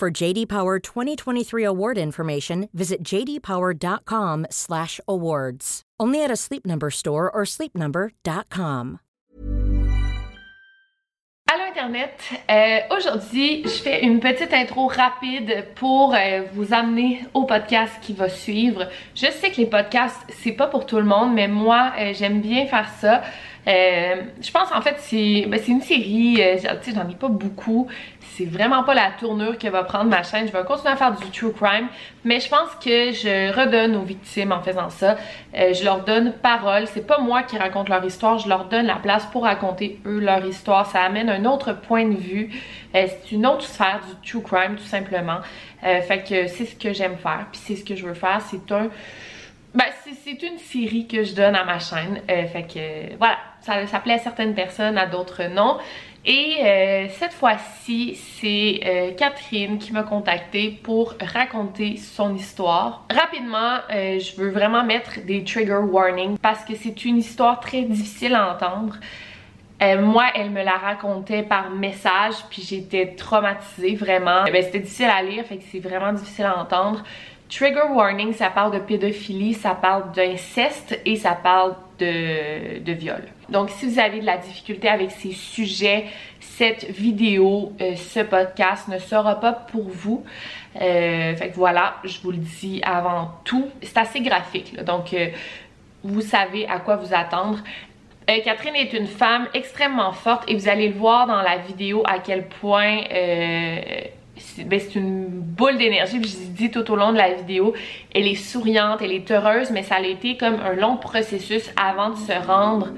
For JD Power 2023 award information, visit jdpower.com/awards. Only at a Sleep Number store or sleepnumber.com. Allô Internet, euh, aujourd'hui je fais une petite intro rapide pour euh, vous amener au podcast qui va suivre. Je sais que les podcasts c'est pas pour tout le monde, mais moi euh, j'aime bien faire ça. Euh, je pense en fait c'est ben, une série, euh, sais j'en ai pas beaucoup, c'est vraiment pas la tournure que va prendre ma chaîne. Je vais continuer à faire du true crime, mais je pense que je redonne aux victimes en faisant ça. Euh, je leur donne parole. C'est pas moi qui raconte leur histoire, je leur donne la place pour raconter eux leur histoire. Ça amène un autre point de vue. Euh, c'est une autre sphère du true crime tout simplement. Fait que c'est ce que j'aime faire, puis c'est ce que je veux faire. C'est un ben, c'est une série que je donne à ma chaîne. fait que voilà, ça, plaît à certaines personnes, à d'autres non. Et euh, cette fois-ci, c'est euh, Catherine qui m'a contactée pour raconter son histoire. Rapidement, euh, je veux vraiment mettre des trigger warnings parce que c'est une histoire très difficile à entendre. moi, elle me la racontait par message, puis j'étais traumatisée vraiment. Ben, c'était difficile à lire, fait que c'est vraiment difficile à entendre. Trigger warning, ça parle de pédophilie, ça parle d'inceste et ça parle de, viol. Donc, si vous avez de la difficulté avec ces sujets, cette vidéo, euh, ce podcast ne sera pas pour vous. Euh, fait que voilà, je vous le dis avant tout. C'est assez graphique, donc euh, vous savez à quoi vous attendre. Catherine est une femme extrêmement forte et vous allez le voir dans la vidéo à quel point ben, c'est une boule d'énergie, je vous dis tout au long de la vidéo, elle est souriante, elle est heureuse, mais ça a été comme un long processus avant de se rendre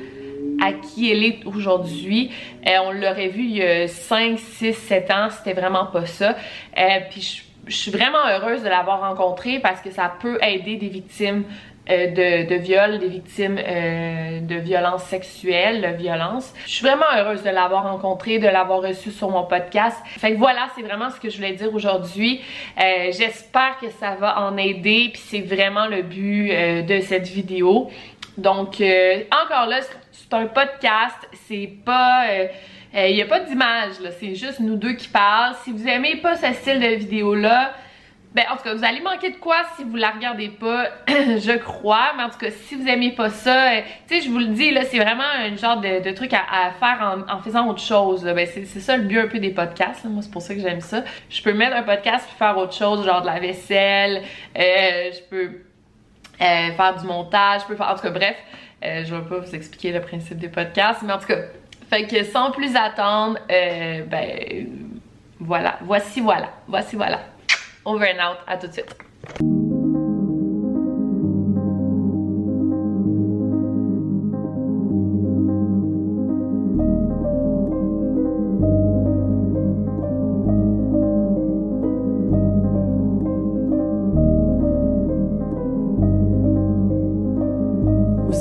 à qui elle est aujourd'hui. Euh, on l'aurait vu il y a 5, 6, 7 ans, c'était vraiment pas ça. Euh, puis je, suis vraiment heureuse de l'avoir rencontrée parce que ça peut aider des victimes euh, de, de viol, des victimes de violences sexuelles, de violence. Je suis vraiment heureuse de l'avoir rencontrée, de l'avoir reçue sur mon podcast. Fait que voilà, c'est vraiment ce que je voulais dire aujourd'hui. J'espère que ça va en aider, puis c'est vraiment le but de cette vidéo. Donc, encore là, c'est un podcast, c'est pas... Il euh, n'y euh, a pas d'image, c'est juste nous deux qui parlent. Si vous aimez pas ce style de vidéo-là, ben en tout cas, vous allez manquer de quoi si vous la regardez pas, je crois. Mais en tout cas, si vous aimez pas ça, euh, tu sais, je vous le dis, là, c'est vraiment un genre de, truc à, faire en, faisant autre chose. Ben, c'est ça le but un peu des podcasts. Moi, c'est pour ça que j'aime ça. Je peux mettre un podcast puis faire autre chose, genre de la vaisselle. je peux faire du montage. Je peux faire... En tout cas, bref. Euh, je vais pas vous expliquer le principe des podcasts, mais en tout cas, fait que sans plus attendre, euh, ben voilà, voici voilà, voici voilà. Over and out, à tout de suite.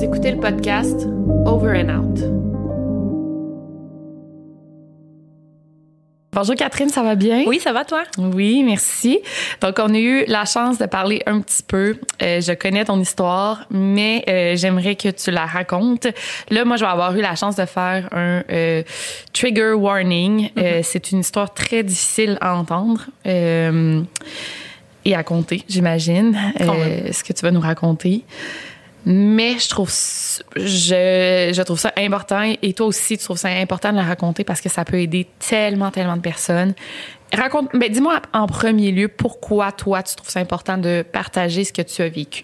écoutez le podcast Over and Out. Bonjour Catherine, ça va bien? Oui, ça va toi? Oui, merci. Donc, on a eu la chance de parler un petit peu. Euh, je connais ton histoire, mais euh, j'aimerais que tu la racontes. Là, moi, je vais avoir eu la chance de faire un euh, trigger warning. Mm-hmm. C'est une histoire très difficile à entendre et à compter, j'imagine. ce que tu vas nous raconter? Mais je trouve, je, je trouve ça important et toi aussi, tu trouves ça important de la raconter parce que ça peut aider tellement, tellement de personnes. Raconte, ben, dis-moi en premier lieu pourquoi toi tu trouves ça important de partager ce que tu as vécu?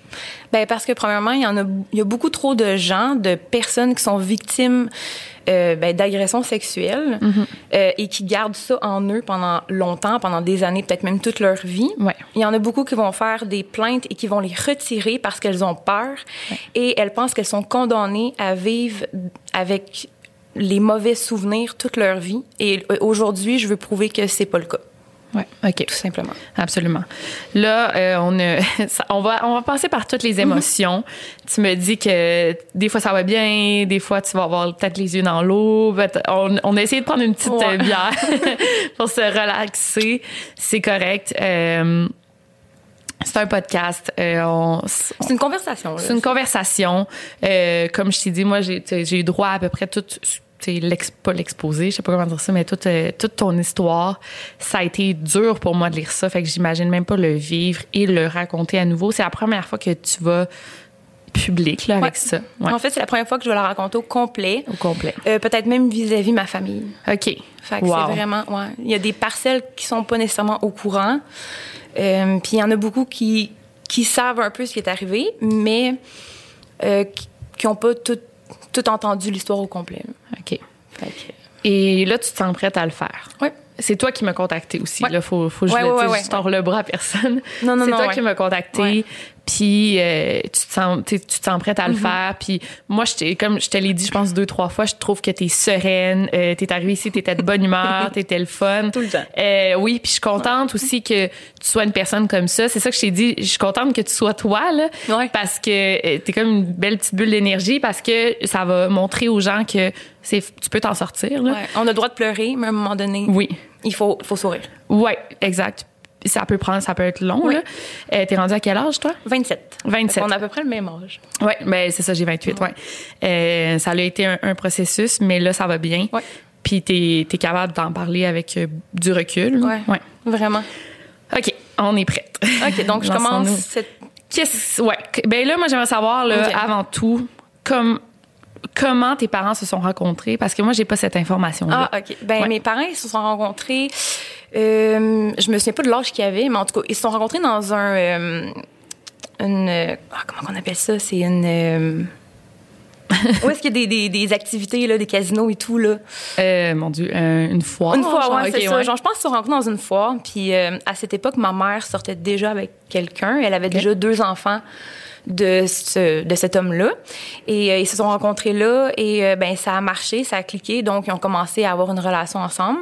Ben parce que premièrement, il y en a, il y a beaucoup trop de gens, de personnes qui sont victimes euh, ben, d'agressions sexuelles mm-hmm. euh, et qui gardent ça en eux pendant longtemps, pendant des années, peut-être même toute leur vie. Ouais. Il y en a beaucoup qui vont faire des plaintes et qui vont les retirer parce qu'elles ont peur et elles pensent qu'elles sont condamnées à vivre avec les mauvais souvenirs toute leur vie. Et aujourd'hui, je veux prouver que c'est pas le cas. Oui, OK. Tout simplement. Absolument. Là, euh, on, a, on, va, on va passer par toutes les mhm. émotions. Tu me dis que des fois ça va bien, des fois tu vas avoir peut-être les yeux dans l'eau. On, on, a essayé de prendre une petite euh, bière pour se relaxer. C'est correct. Euh, c'est un podcast. Euh, c'est une conversation. C'est une conversation. Euh, comme je t'ai dit, moi, j'ai eu droit à peu près tout pas l'exposé, je sais pas comment dire ça, mais toute, euh, toute ton histoire, ça a été dur pour moi de lire ça. Fait que j'imagine même pas le vivre et le raconter à nouveau. C'est la première fois que tu vas public là, avec ça. En fait, c'est la première fois que je vais la raconter au complet. Au complet. Peut-être même vis-à-vis ma famille. OK. Fait que c'est vraiment... Ouais. Il y a des parcelles qui sont pas nécessairement au courant. Euh, puis il y en a beaucoup qui, qui savent un peu ce qui est arrivé, mais euh, qui n'ont pas tout, tout entendu l'histoire au complet. OK. Et là, tu te sens prête à le faire. Oui. C'est toi qui m'as contacté aussi. Il faut, faut que je le dise. Je tords le bras à personne. Non, non, C'est toi qui m'as contacté puis euh, tu te sens tu te sens prête à le mm-hmm. faire puis moi je comme je te l'ai dit je pense deux trois fois je trouve que t'es sereine euh, t'es arrivée ici t'étais de bonne humeur t'étais le fun tout le temps euh, oui puis je suis contente aussi que tu sois une personne comme ça c'est ça que je t'ai dit je suis contente que tu sois toi là parce que euh, t'es comme une belle petite bulle d'énergie parce que ça va montrer aux gens que c'est tu peux t'en sortir là. on a le droit de pleurer mais à un moment donné oui il faut faut sourire ouais exact ça peut prendre, ça peut être long. Oui. Euh, t'es rendu à quel âge, toi? 27. 27. On a à peu près le même âge. Oui, ben c'est ça, j'ai 28, ouais. Euh, ça a été un, processus, mais là, ça va bien. Ouais. Puis t'es es capable d'en parler avec euh, du recul. Oui, ouais. vraiment. OK, on est prête. OK, donc je commence cette... Qu'est-ce... Ouais, ben là, moi, j'aimerais savoir, là, avant tout, comme comment tes parents se sont rencontrés parce que moi j'ai pas cette information là. Ah OK. Ben mes parents ils se sont rencontrés euh, je me souviens pas de l'âge qu'ils avaient, mais en tout cas, ils se sont rencontrés dans un. Euh, une. Ah, comment on appelle ça? C'est une. Euh, où est-ce qu'il y a des, des, activités, là, des casinos et tout, là? Euh, mon Dieu, une foire. Une foire, ouais, c'est ça. Genre, je pense qu'ils se sont rencontrés dans une foire. Puis à cette époque, ma mère sortait déjà avec quelqu'un. Elle avait déjà deux enfants de, ce, de cet homme-là. Et euh, ils se sont rencontrés là et euh, ben ça a marché, ça a cliqué. Donc, ils ont commencé à avoir une relation ensemble.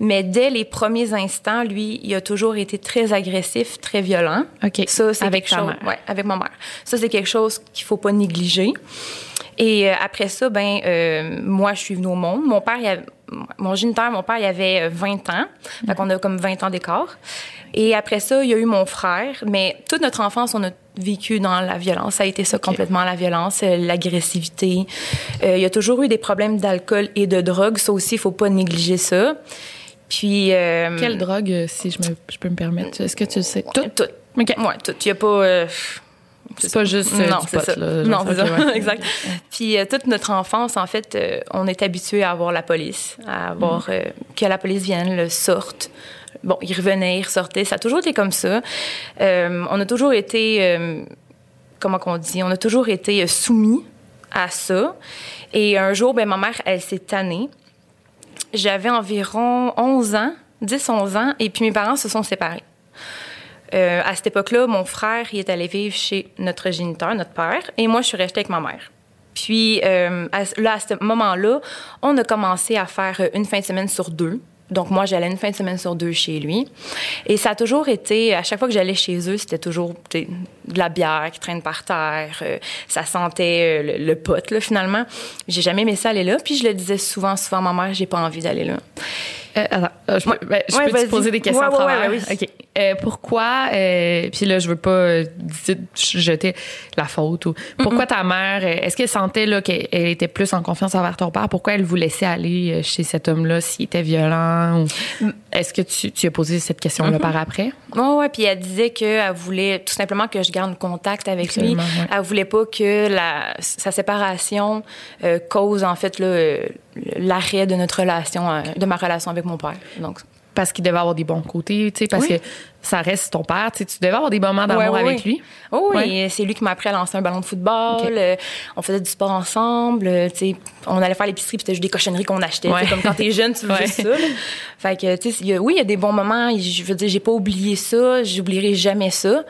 Mais dès les premiers instants, lui, il a toujours été très agressif, très violent. OK. Ça, c'est avec quelque chose, Ouais, avec ma mère. Ça, c'est quelque chose qu'il faut pas négliger. Et euh, après ça, ben euh, moi, je suis venue au monde. Mon père, il avait, mon géniteur, mon père, il avait 20 ans. Fait qu'on a comme 20 ans d'écart. Et après ça, il y a eu mon frère. Mais toute notre enfance, on a vécu dans la violence. Ça a été ça complètement la violence, euh, l'agressivité. Euh, il y a toujours eu des problèmes d'alcool et de drogue. Ça aussi, il faut pas négliger ça. Puis. Euh, Quelle drogue, si je, me, je peux me permettre? Est-ce que tu le sais? Tout. Tout. OK. Ouais, tout. Il y a pas. c'est pas juste non, c'est ça. non, c'est ça. exact. Puis toute notre enfance, en fait, on est habitué à avoir la police, à avoir mm. que la police vienne, le sorte, bon, il revenait, il ressortait. Ça a toujours été comme ça. Euh, on a toujours été, euh, comment qu'on dit, on a toujours été euh, soumis à ça. Et un jour, ben, ma mère, elle s'est tannée. J'avais environ 11 ans, 10-11 ans, et puis mes parents se sont séparés. à cette époque-là, mon frère, il est allé vivre chez notre géniteur, notre père, et moi, je suis restée avec ma mère. Puis là, à ce moment-là, on a commencé à faire une fin de semaine sur deux. Donc, moi, j'allais une fin de semaine sur deux chez lui. Et ça a toujours été, à chaque fois que j'allais chez eux, c'était toujours de la bière qui traîne par terre. Euh, ça sentait euh, le, pote, là, finalement. J'ai jamais aimé ça aller là. Puis je le disais souvent, souvent à ma mère, j'ai pas envie d'aller là. Euh, attends, euh, je peux, ben, peux te poser des questions à travers? oui. Euh, pourquoi, puis là, je veux pas jeter la faute. Ou, pourquoi ta mère, est-ce qu'elle sentait qu'elle était plus en confiance envers ton père? Pourquoi elle vous laissait aller chez cet homme-là s'il était violent? Ou, est-ce que tu, tu as posé cette question-là mm-hmm. par après? Oui, ouais, puis elle disait qu'elle voulait tout simplement que je garde contact avec lui. Elle voulait pas que la, sa séparation cause, en fait, l'arrêt de notre relation, de ma relation avec mon père. Donc, parce qu'il devait avoir des bons côtés, tu sais, parce que ça reste ton père, tu devais avoir des moments d'amour avec lui. Oh, oui, c'est lui qui m'a appris à lancer un ballon de football. Euh, on faisait du sport ensemble, euh, tu sais, on allait faire l'épicerie, puis c'était juste des cochonneries qu'on achetait, comme quand t'es jeune, tu veux juste ça. Fait que, tu sais, oui, il y a des bons moments, je veux dire, j'ai pas oublié ça, j'oublierai jamais ça.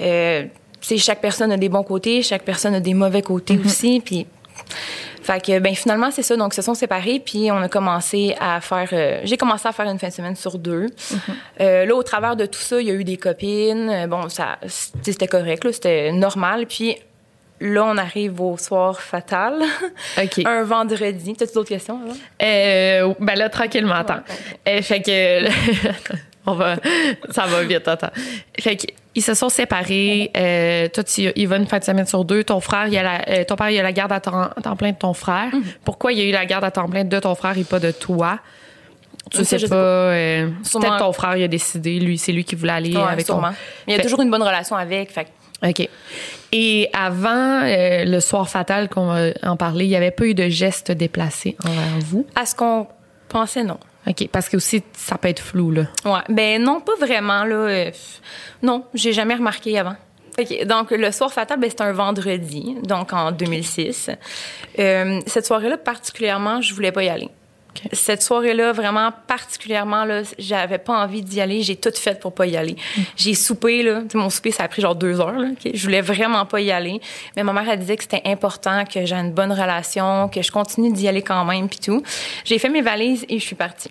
Euh, tu sais, chaque personne a des bons côtés, chaque personne a des mauvais côtés mm-hmm. aussi, puis Fait que, ben, finalement, c'est ça. Donc, ils se sont séparés, puis on a commencé à faire. euh, J'ai commencé à faire une fin de semaine sur deux. Euh, là, au travers de tout ça, il y a eu des copines. Euh, Bon, ça, c'était correct, là, c'était normal. Puis là, on arrive au soir fatal, OK. un vendredi. T'as-tu d'autres questions? avant? Euh, ben là, tranquillement, attends. Euh, fait que. on va. Ça va vite, attends. Fait que. Ils se sont séparés. Euh, toi, tu y vas une fin de semaine sur deux. Ton frère, il a la, euh, ton père, il a la garde à temps, plein de ton frère. Mhm. Pourquoi il y a eu la garde à temps plein de ton frère et pas de toi? Tu sais sais pas. euh. Peut-être ton frère, il a décidé. Lui, c'est lui qui voulait aller Ouais, avec ton. sûrement. Mais il y a toujours une bonne relation avec. Fait OK. Et avant euh, le soir fatal qu'on va en parler, il n'y avait pas eu de gestes déplacés envers vous? à ce qu'on pensait, non. OK. Parce que aussi, ça peut être flou, là. Ouais. Ben non, pas vraiment, là. Euh, Non, j'ai jamais remarqué avant. OK. Donc, le soir fatal, ben, c'était un vendredi, donc en 2006. Euh, cette soirée-là, particulièrement, je voulais pas y aller. Cette soirée-là, vraiment particulièrement, là, j'avais pas envie d'y aller. J'ai tout fait pour pas y aller. J'ai soupé, là. Mon souper, ça a pris genre deux heures, là. OK? Je voulais vraiment pas y aller. Mais ma mère, elle disait que c'était important, que j'ai une bonne relation, que je continue d'y aller quand même, puis tout. J'ai fait mes valises et je suis partie.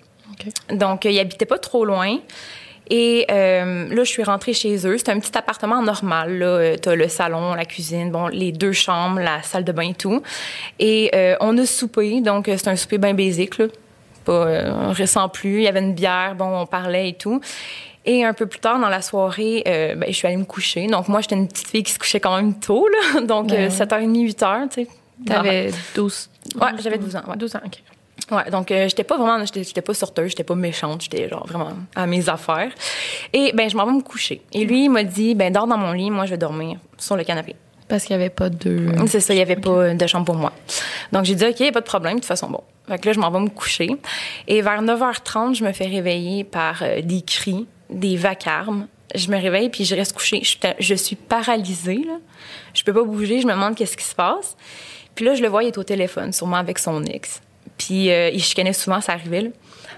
Donc, euh, ils habitaient pas trop loin. Et euh, là, je suis rentrée chez eux. C'est un petit appartement normal. Là, Euh, t'as le salon, la cuisine, bon, les deux chambres, la salle de bain et tout. Et euh, on a soupé. Donc, c'est un souper bien basique, là. Pas, on ressent plus. Il y avait une bière, bon, on parlait et tout. Et un peu plus tard dans la soirée, euh, ben, je suis allée me coucher. Donc, moi, j'étais une petite fille qui se couchait quand même tôt, là. Donc, Ben ouais. 7h30, 8h, tu sais. T'avais 12. Ouais, j'avais 12 ans, ouais. 12 ans, OK. Ouais, donc euh, j'étais pas vraiment, j'étais pas sorteuse, j'étais pas méchante, j'étais genre vraiment à mes affaires. Et ben je m'en vais me coucher. Et lui il m'a dit ben dors dans mon lit, moi je vais dormir sur le canapé. Parce qu'il n'y avait pas de. C'est ça, il y avait pas de chambre pour moi. Donc j'ai dit OK, y a pas de problème, de toute façon bon. Fait que là je m'en vais me coucher et vers 9h30, je me fais réveiller par euh, des cris, des vacarmes. Je me réveille puis je reste couchée. Je, je suis paralysée là. Je peux pas bouger, je me demande qu'est-ce qui se passe. Puis là je le vois, il est au téléphone, sûrement avec son ex. Puis euh, il chicanait souvent, ça arrivait là.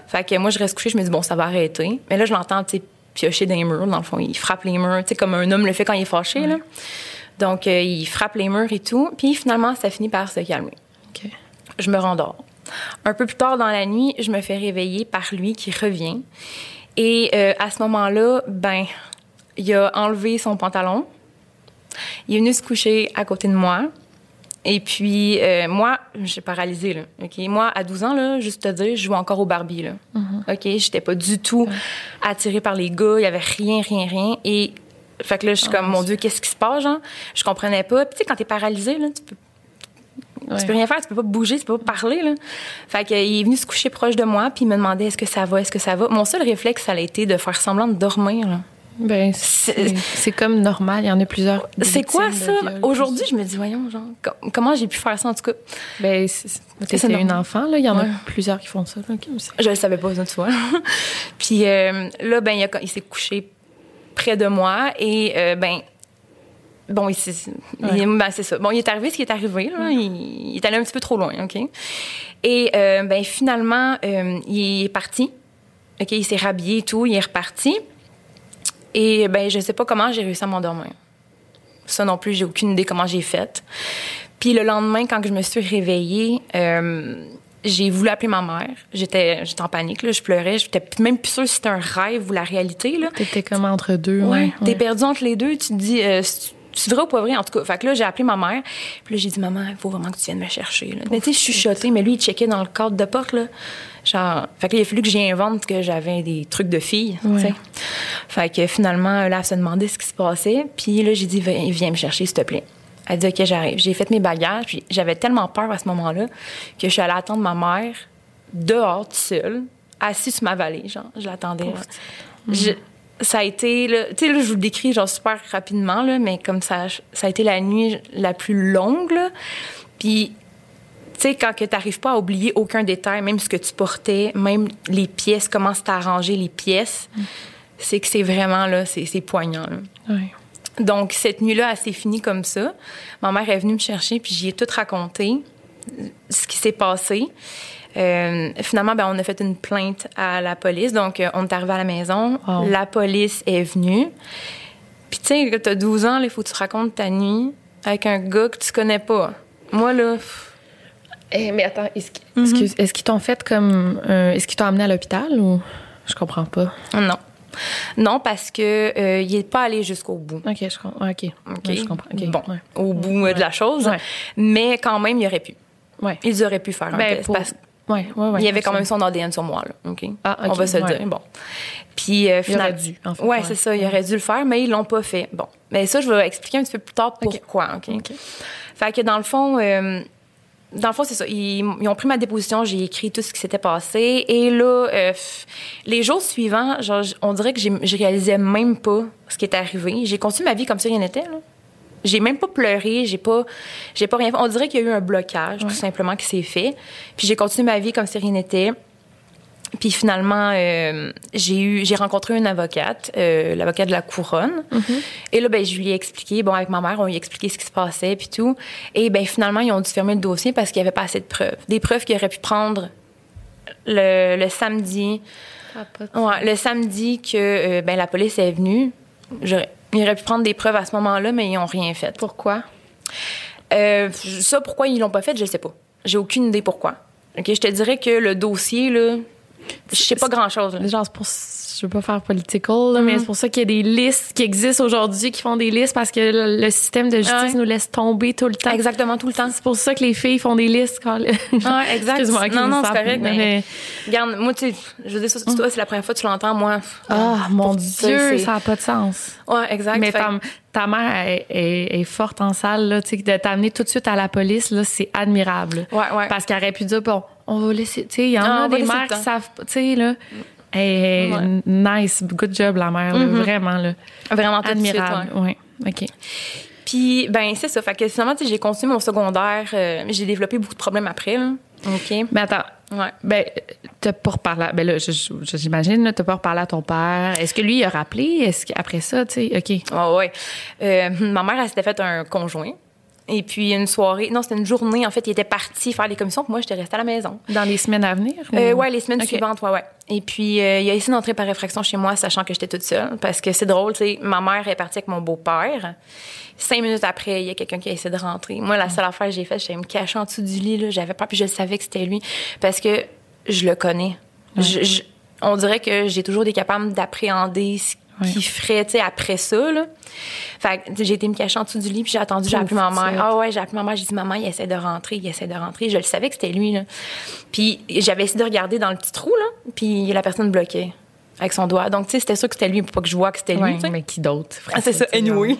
Fait que moi je reste couchée, je me dis bon, ça va arrêter. Mais là je l'entends tu sais piocher dans les murs dans le fond, il frappe les murs, tu sais comme un homme le fait quand il est fâché là. Donc euh, il frappe les murs et tout, puis finalement ça finit par se calmer OK. je me rendors. Un peu plus tard dans la nuit, je me fais réveiller par lui qui revient. Et euh, à ce moment-là, ben, il a enlevé son pantalon. Il est venu se coucher à côté de moi. Et puis, euh, moi, j'ai paralysé, là. OK? Moi, à 12 ans, là, juste te dire, je jouais encore au Barbie, là. OK? J'étais pas du tout attirée par les gars. Il y avait rien, rien, rien. Et, fait que là, je suis comme, mon Dieu, qu'est-ce qui se passe, genre? Je comprenais pas. Puis, tu sais, quand t'es paralysé, là, tu peux tu peux rien faire, tu peux pas bouger, tu peux pas parler. Là. Fait qu'il est venu se coucher proche de moi, puis il me demandait est-ce que ça va, est-ce que ça va? Mon seul réflexe, ça a été de faire semblant de dormir. là. Ben, c'est comme normal. Il y en a plusieurs. C'est quoi ça? Aujourd'hui, je me dis, voyons, genre, com- comment j'ai pu faire ça en tout cas? Ben, c'est- une enfant, là. Il y en Ouais. a plusieurs qui font ça, là. Aussi. Je le savais pas, ça, tu vois. puis euh, là, ben, il, s'est couché près de moi et, euh, ben, bon, il, ben, c'est ça. Bon, il est arrivé ce qui est arrivé, là. Il, il est allé un petit peu trop loin, OK? Et, euh, ben, finalement, il est parti. OK, il s'est rhabillé et tout, il est reparti. Et, ben, je sais pas comment j'ai réussi à m'endormir. Ça non plus, j'ai aucune idée comment j'ai fait. Puis le lendemain, quand je me suis réveillée, euh, j'ai voulu appeler ma mère. J'étais, j'étais en panique, là, je pleurais. J'étais même plus sûre si c'était un rêve ou la réalité. Là. T'étais comme entre deux. Ouais, Ouais. t'es ouais. perdu entre les deux. Tu te dis, euh, c'est- tu vrai ou pas vrai? En tout cas, fait que là, j'ai appelé ma mère. Puis là, j'ai dit, maman, il faut vraiment que tu viennes me chercher. Là. Mais tu sais, je suis chuchotée, mais lui, il checkait dans le cadre de porte. Là. Genre, fait que il a fallu que j'invente que j'avais des trucs de fille. Ouais. Fait que finalement, là, elle se demandait ce qui se passait. Puis là, j'ai dit, viens viens me chercher, s'il te plaît. Elle dit, OK, j'arrive. J'ai fait mes bagages. Puis j'avais tellement peur à ce moment-là que je suis allée attendre ma mère dehors, toute seule, assise sur ma vallée. Genre, je l'attendais. Je- ça a été, tu sais, là, je vous le décris genre super rapidement, là, mais comme ça, ça a été la nuit la plus longue, là. Puis, tu sais, quand tu n'arrives pas à oublier aucun détail, même ce que tu portais, même les pièces, comment c'était arrangé, les pièces, c'est que c'est vraiment, là, c'est poignant, là. Donc, cette nuit-là, elle s'est finie comme ça. Ma mère est venue me chercher, puis j'y ai tout raconté, ce qui s'est passé. Euh, finalement, ben, on a fait une plainte à la police. Donc, euh, on est arrivé à la maison. La police est venue. Puis, tu sais, quand t'as 12 ans, il faut que tu racontes ta nuit avec un gars que tu connais pas. Moi, là, pff, Eh, mais attends, est-ce qu'ils est-ce qu'ils t'ont fait comme. euh, est-ce qu'ils t'ont amené à l'hôpital ou? Je comprends pas. Non. Non, parce que euh, il est pas allé jusqu'au bout. Ok, je comprends. Ok. OK? Ouais, je comprends. Ok, Bon, ouais. au bout euh, de la chose. Ouais. Mais quand même, il aurait pu. Ouais. Ils auraient pu faire un Ben, test. pour- parce il y avait quand même son ADN sur moi, là. OK? Ah, OK, On va se le dire. Bon. Puis, euh, Il aurait finalement. dû, en fait, Ouais, c'est ça. Il aurait dû le faire, mais ils l'ont pas fait. Bon. Mais ça, je vais expliquer un petit peu plus tard pourquoi. OK? OK. Fait que dans le fond, euh, dans le fond, c'est ça. Ils, ils ont pris ma déposition, j'ai écrit tout ce qui s'était passé. Et là, euh, les jours suivants, genre, on dirait que je réalisais même pas ce qui était arrivé. J'ai continué ma vie comme si rien n'était. J'ai même pas pleuré, j'ai pas, j'ai pas rien fait. On dirait qu'il y a eu un blocage, tout simplement, qui s'est fait. Puis j'ai continué ma vie comme si rien n'était. Puis finalement, euh, j'ai eu, j'ai rencontré une avocate, euh, l'avocate de la couronne. Et là, ben, je lui ai expliqué, bon, avec ma mère, on lui a expliqué ce qui se passait, puis tout. Et ben, finalement, ils ont dû fermer le dossier parce qu'il n'y avait pas assez de preuves. Des preuves qu'ils auraient pu prendre le, le samedi. Ouais, le samedi que euh, ben, la police est venue. J'aurais- Ils auraient pu prendre des preuves à ce moment-là, mais ils n'ont rien fait. Pourquoi? Euh, ça, pourquoi ils l'ont pas fait, je sais pas. J'ai aucune idée pourquoi. Ok, je te dirais que le dossier, là, je sais pas grand-chose. Genre, c'est pour. Je veux pas faire political, là, mais c'est pour ça qu'il y a des listes qui existent aujourd'hui qui font des listes parce que le, le système de justice Ouais. nous laisse tomber tout le temps. Exactement, tout le temps. C'est pour ça que les filles font des listes quand. Ah, exact. Excuse-moi, non, non, c'est ça- correct. Mais, mais- regarde, moi, tu sais, je veux dire, ça, toi, c'est la première fois que tu l'entends, moi. Ah, mon Dieu, c'est- ça n'a pas de sens. Ouais, exact. Mais Fait- ta, ta mère est, est- est forte en salle, là, tu sais, de t'amener tout de suite à la police, là, c'est admirable. Ouais, ouais. Parce qu'elle aurait pu dire, bon, on va laisser, tu sais, il y en Ah, a des mères qui savent, pas, tu sais, là. Ouais. Mm-hmm. nice, good job, la mère, là, vraiment, là. Vraiment de suite, Admirable. ouais. Oui, OK. Puis, ben, c'est ça. Fait que finalement, tu sais, j'ai continué mon secondaire. euh, j'ai développé beaucoup de problèmes après, là. OK. Mais attends, Ouais. ben, t'as pas reparlé, ben là, j'imagine, là, t'as pas reparlé à ton père. Est-ce que lui, il a rappelé? Est-ce qu'après ça, tu sais, OK. Ouais, ouais. Euh, ma mère, elle s'était fait un conjoint. Et puis, une soirée, non, c'était une journée, en fait, il était parti faire les commissions, puis moi, j'étais restée à la maison. Dans les semaines à venir? Euh, ou- ouais, les semaines suivantes, ouais, ouais. Et puis, euh, il a essayé d'entrer par réfraction chez moi, sachant que j'étais toute seule. Parce que c'est drôle, tu sais, ma mère est partie avec mon beau-père. Cinq minutes après, il y a quelqu'un qui a essayé de rentrer. Moi, la seule affaire que j'ai faite, j'allais me cacher en dessous du lit, là. J'avais peur, puis je savais que c'était lui. Parce que je le connais. Je- je- on dirait que j'ai toujours été capable d'appréhender ce Ouais. qu'il ferait, tu sais, après ça, là. Fait que, j'ai été me cacher en dessous du lit, puis j'ai attendu, j'ai appelé ma mère. Ah ouais, j'ai appelé ma mère, j'ai dit, maman, il essaie de rentrer, il essaie de rentrer. Je le savais que c'était lui, là. Puis j'avais essayé de regarder dans le petit trou, là, puis la personne bloquait avec son doigt. Donc, tu sais, c'était sûr que c'était lui pour pas que je vois que c'était lui, Ouais, mais qui d'autre? Ah, c'est ça, anyway,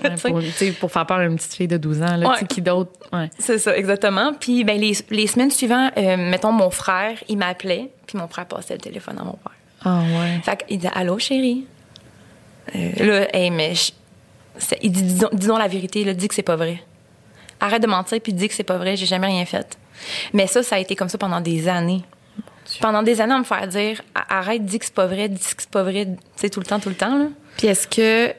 pour, faire peur à une petite fille de 12 ans, là, Ouais. qui d'autre? Ouais. C'est ça, exactement. Puis ben, les, les semaines suivantes, euh, mettons, mon frère, il m'appelait, puis mon frère passait le téléphone à mon père. Ah, ouais. Fait qu'il disait Allô, chérie. Euh, là, hey, mais. je- il dit disons, disons la vérité, là, dis que c'est pas vrai. Arrête de mentir, puis dis que c'est pas vrai, j'ai jamais rien fait. Mais ça, ça a été comme ça pendant des années. Pendant des années, à me faire dire Arrête, dis que c'est pas vrai, dis que c'est pas vrai, tu sais, tout le temps, tout le temps, là. Puis est-ce que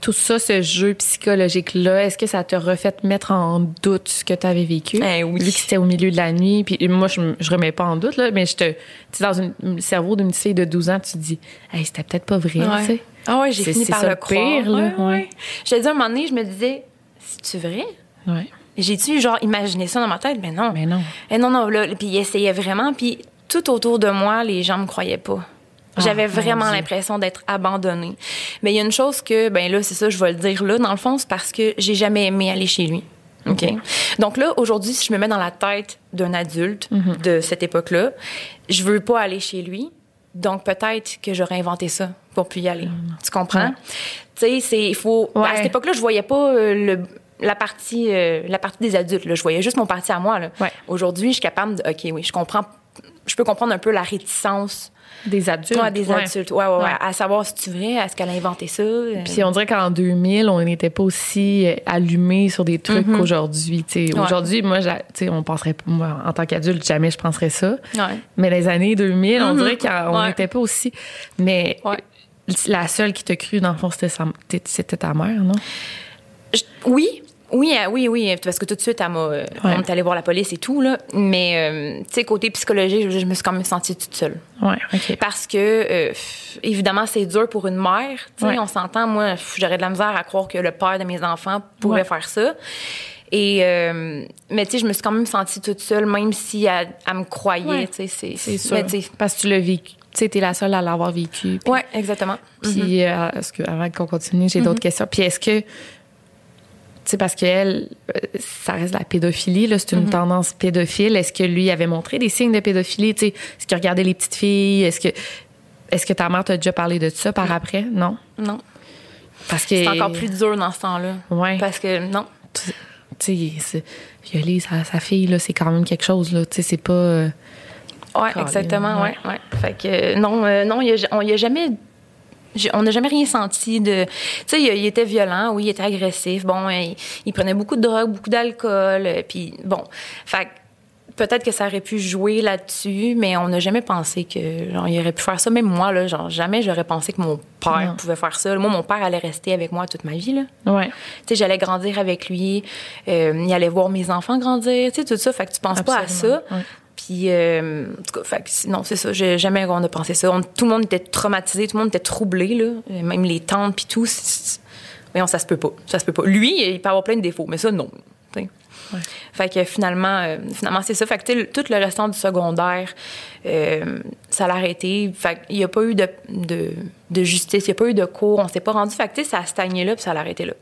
tout ça, ce jeu psychologique-là, est-ce que ça t'a refait mettre en doute ce que tu avais vécu? Eh oui. Vu que c'était au milieu de la nuit. Puis moi, je, me- je remets pas en doute, là, mais je te. Tu sais, dans une- le cerveau d'une petite fille de 12 ans, tu te dis, hey, c'était peut-être pas vrai, tu sais. Ah ouais, j'ai fini par ça le le pire, croire. là, ouais. Je te dis, à un moment donné, je me disais C'est-tu vrai? Ouais. J'ai-tu, genre, imaginé ça dans ma tête? Mais non. Mais non. Eh non, non, là, puis il essayait vraiment, puis tout autour de moi, les gens me croyaient pas. J'avais Ah, mon vraiment l'impression d'être abandonnée. Mais il y a une chose que, ben là, c'est ça, je vais le dire là, dans le fond, c'est parce que j'ai jamais aimé aller chez lui. OK? Donc là, aujourd'hui, si je me mets dans la tête d'un adulte Mm-hmm. de cette époque-là, je veux pas aller chez lui. Donc peut-être que j'aurais inventé ça pour plus y aller. Tu comprends? Tu sais, c'est il faut Mm. Ouais. à cette époque-là, je voyais pas euh, le la partie euh, la partie des adultes là, je voyais juste mon parti à moi. Ouais. Aujourd'hui, je suis capable de OK, oui, je comprends je peux comprendre un peu la réticence Des adultes. ouais, des ouais. adultes. Ouais, ouais, ouais, à savoir si tu vrai, est-ce qu'elle a inventé ça? Puis on dirait qu'en 2000, on n'était pas aussi euh, allumé sur des trucs qu'aujourd'hui. tu sais. Ouais. Aujourd'hui, moi, on penserait, moi, en tant qu'adulte, jamais je penserais ça. Mais les années 2000, on Mhm. dirait qu'on n'était pas aussi. Mais. La seule qui t'a cru, dans le fond, c'était, ta mère, non? Je- oui, oui, euh, oui, oui, parce que tout de suite, elle m'a, euh, on est allé voir la police et tout, là. Mais, euh, tu sais, côté psychologique, je, je me suis quand même sentie toute seule. Ouais, OK. Parce que, euh, évidemment, c'est dur pour une mère. Tu sais, Ouais. on s'entend, moi, j'aurais de la misère à croire que le père de mes enfants pourrait faire ça. Et, euh, mais tu sais, je me suis quand même sentie toute seule, même si elle, elle me croyait, Ouais. tu sais. c'est- C'est sûr. Parce que tu l'as vécu. Tu sais, t'es la seule à l'avoir vécu. Ouais, exactement. puis euh, est-ce que, avant qu'on continue, j'ai d'autres questions? Puis est-ce que, tu sais, parce qu'elle, euh, ça reste la pédophilie, là, c'est une tendance pédophile. Est-ce que lui avait montré des signes de pédophilie? Tu sais, est-ce qu'il regardait les petites filles? Est-ce que, est-ce que ta mère t'a déjà parlé de ça par après? Non? Non. Parce que. C'est encore plus dur dans ce temps-là. Ouais. Parce que, non. tu sais, violer sa, sa fille, là, c'est quand même quelque chose, là. Tu sais, c'est pas. euh, Colin, exactement, ouais. Fait que euh, non, euh, non, il y a, on y a jamais j'ai- on n'a jamais rien senti de tu sais il, il était violent oui il était agressif bon il, il prenait beaucoup de drogue beaucoup d'alcool euh, puis bon fait que peut-être que ça aurait pu jouer là-dessus mais on n'a jamais pensé que genre il aurait pu faire ça même moi là genre jamais j'aurais pensé que mon père Non. pouvait faire ça moi mon père allait rester avec moi toute ma vie là Ouais. tu sais, j'allais grandir avec lui. Euh, il allait voir mes enfants grandir, tu sais, tout ça. Fait que tu penses pas à ça. Ouais. Puis, euh, en tout cas, fait non, c'est ça. J'ai jamais on a pensé ça. On- tout le monde était traumatisé, tout le monde était troublé, là. Même les tantes, puis tout. C'est- Voyons, ça se peut pas. Ça se peut pas. Lui, il peut avoir plein de défauts, mais ça, non. Ouais. Fait que finalement, euh, finalement c'est ça. Fait que tout le restant du secondaire, euh, ça l'a arrêté. Fait qu'il n'y a pas eu de, de, de justice, il n'y a pas eu de cours, on s'est pas rendu. Fait que ça a stagné là, puis ça l'a arrêté là.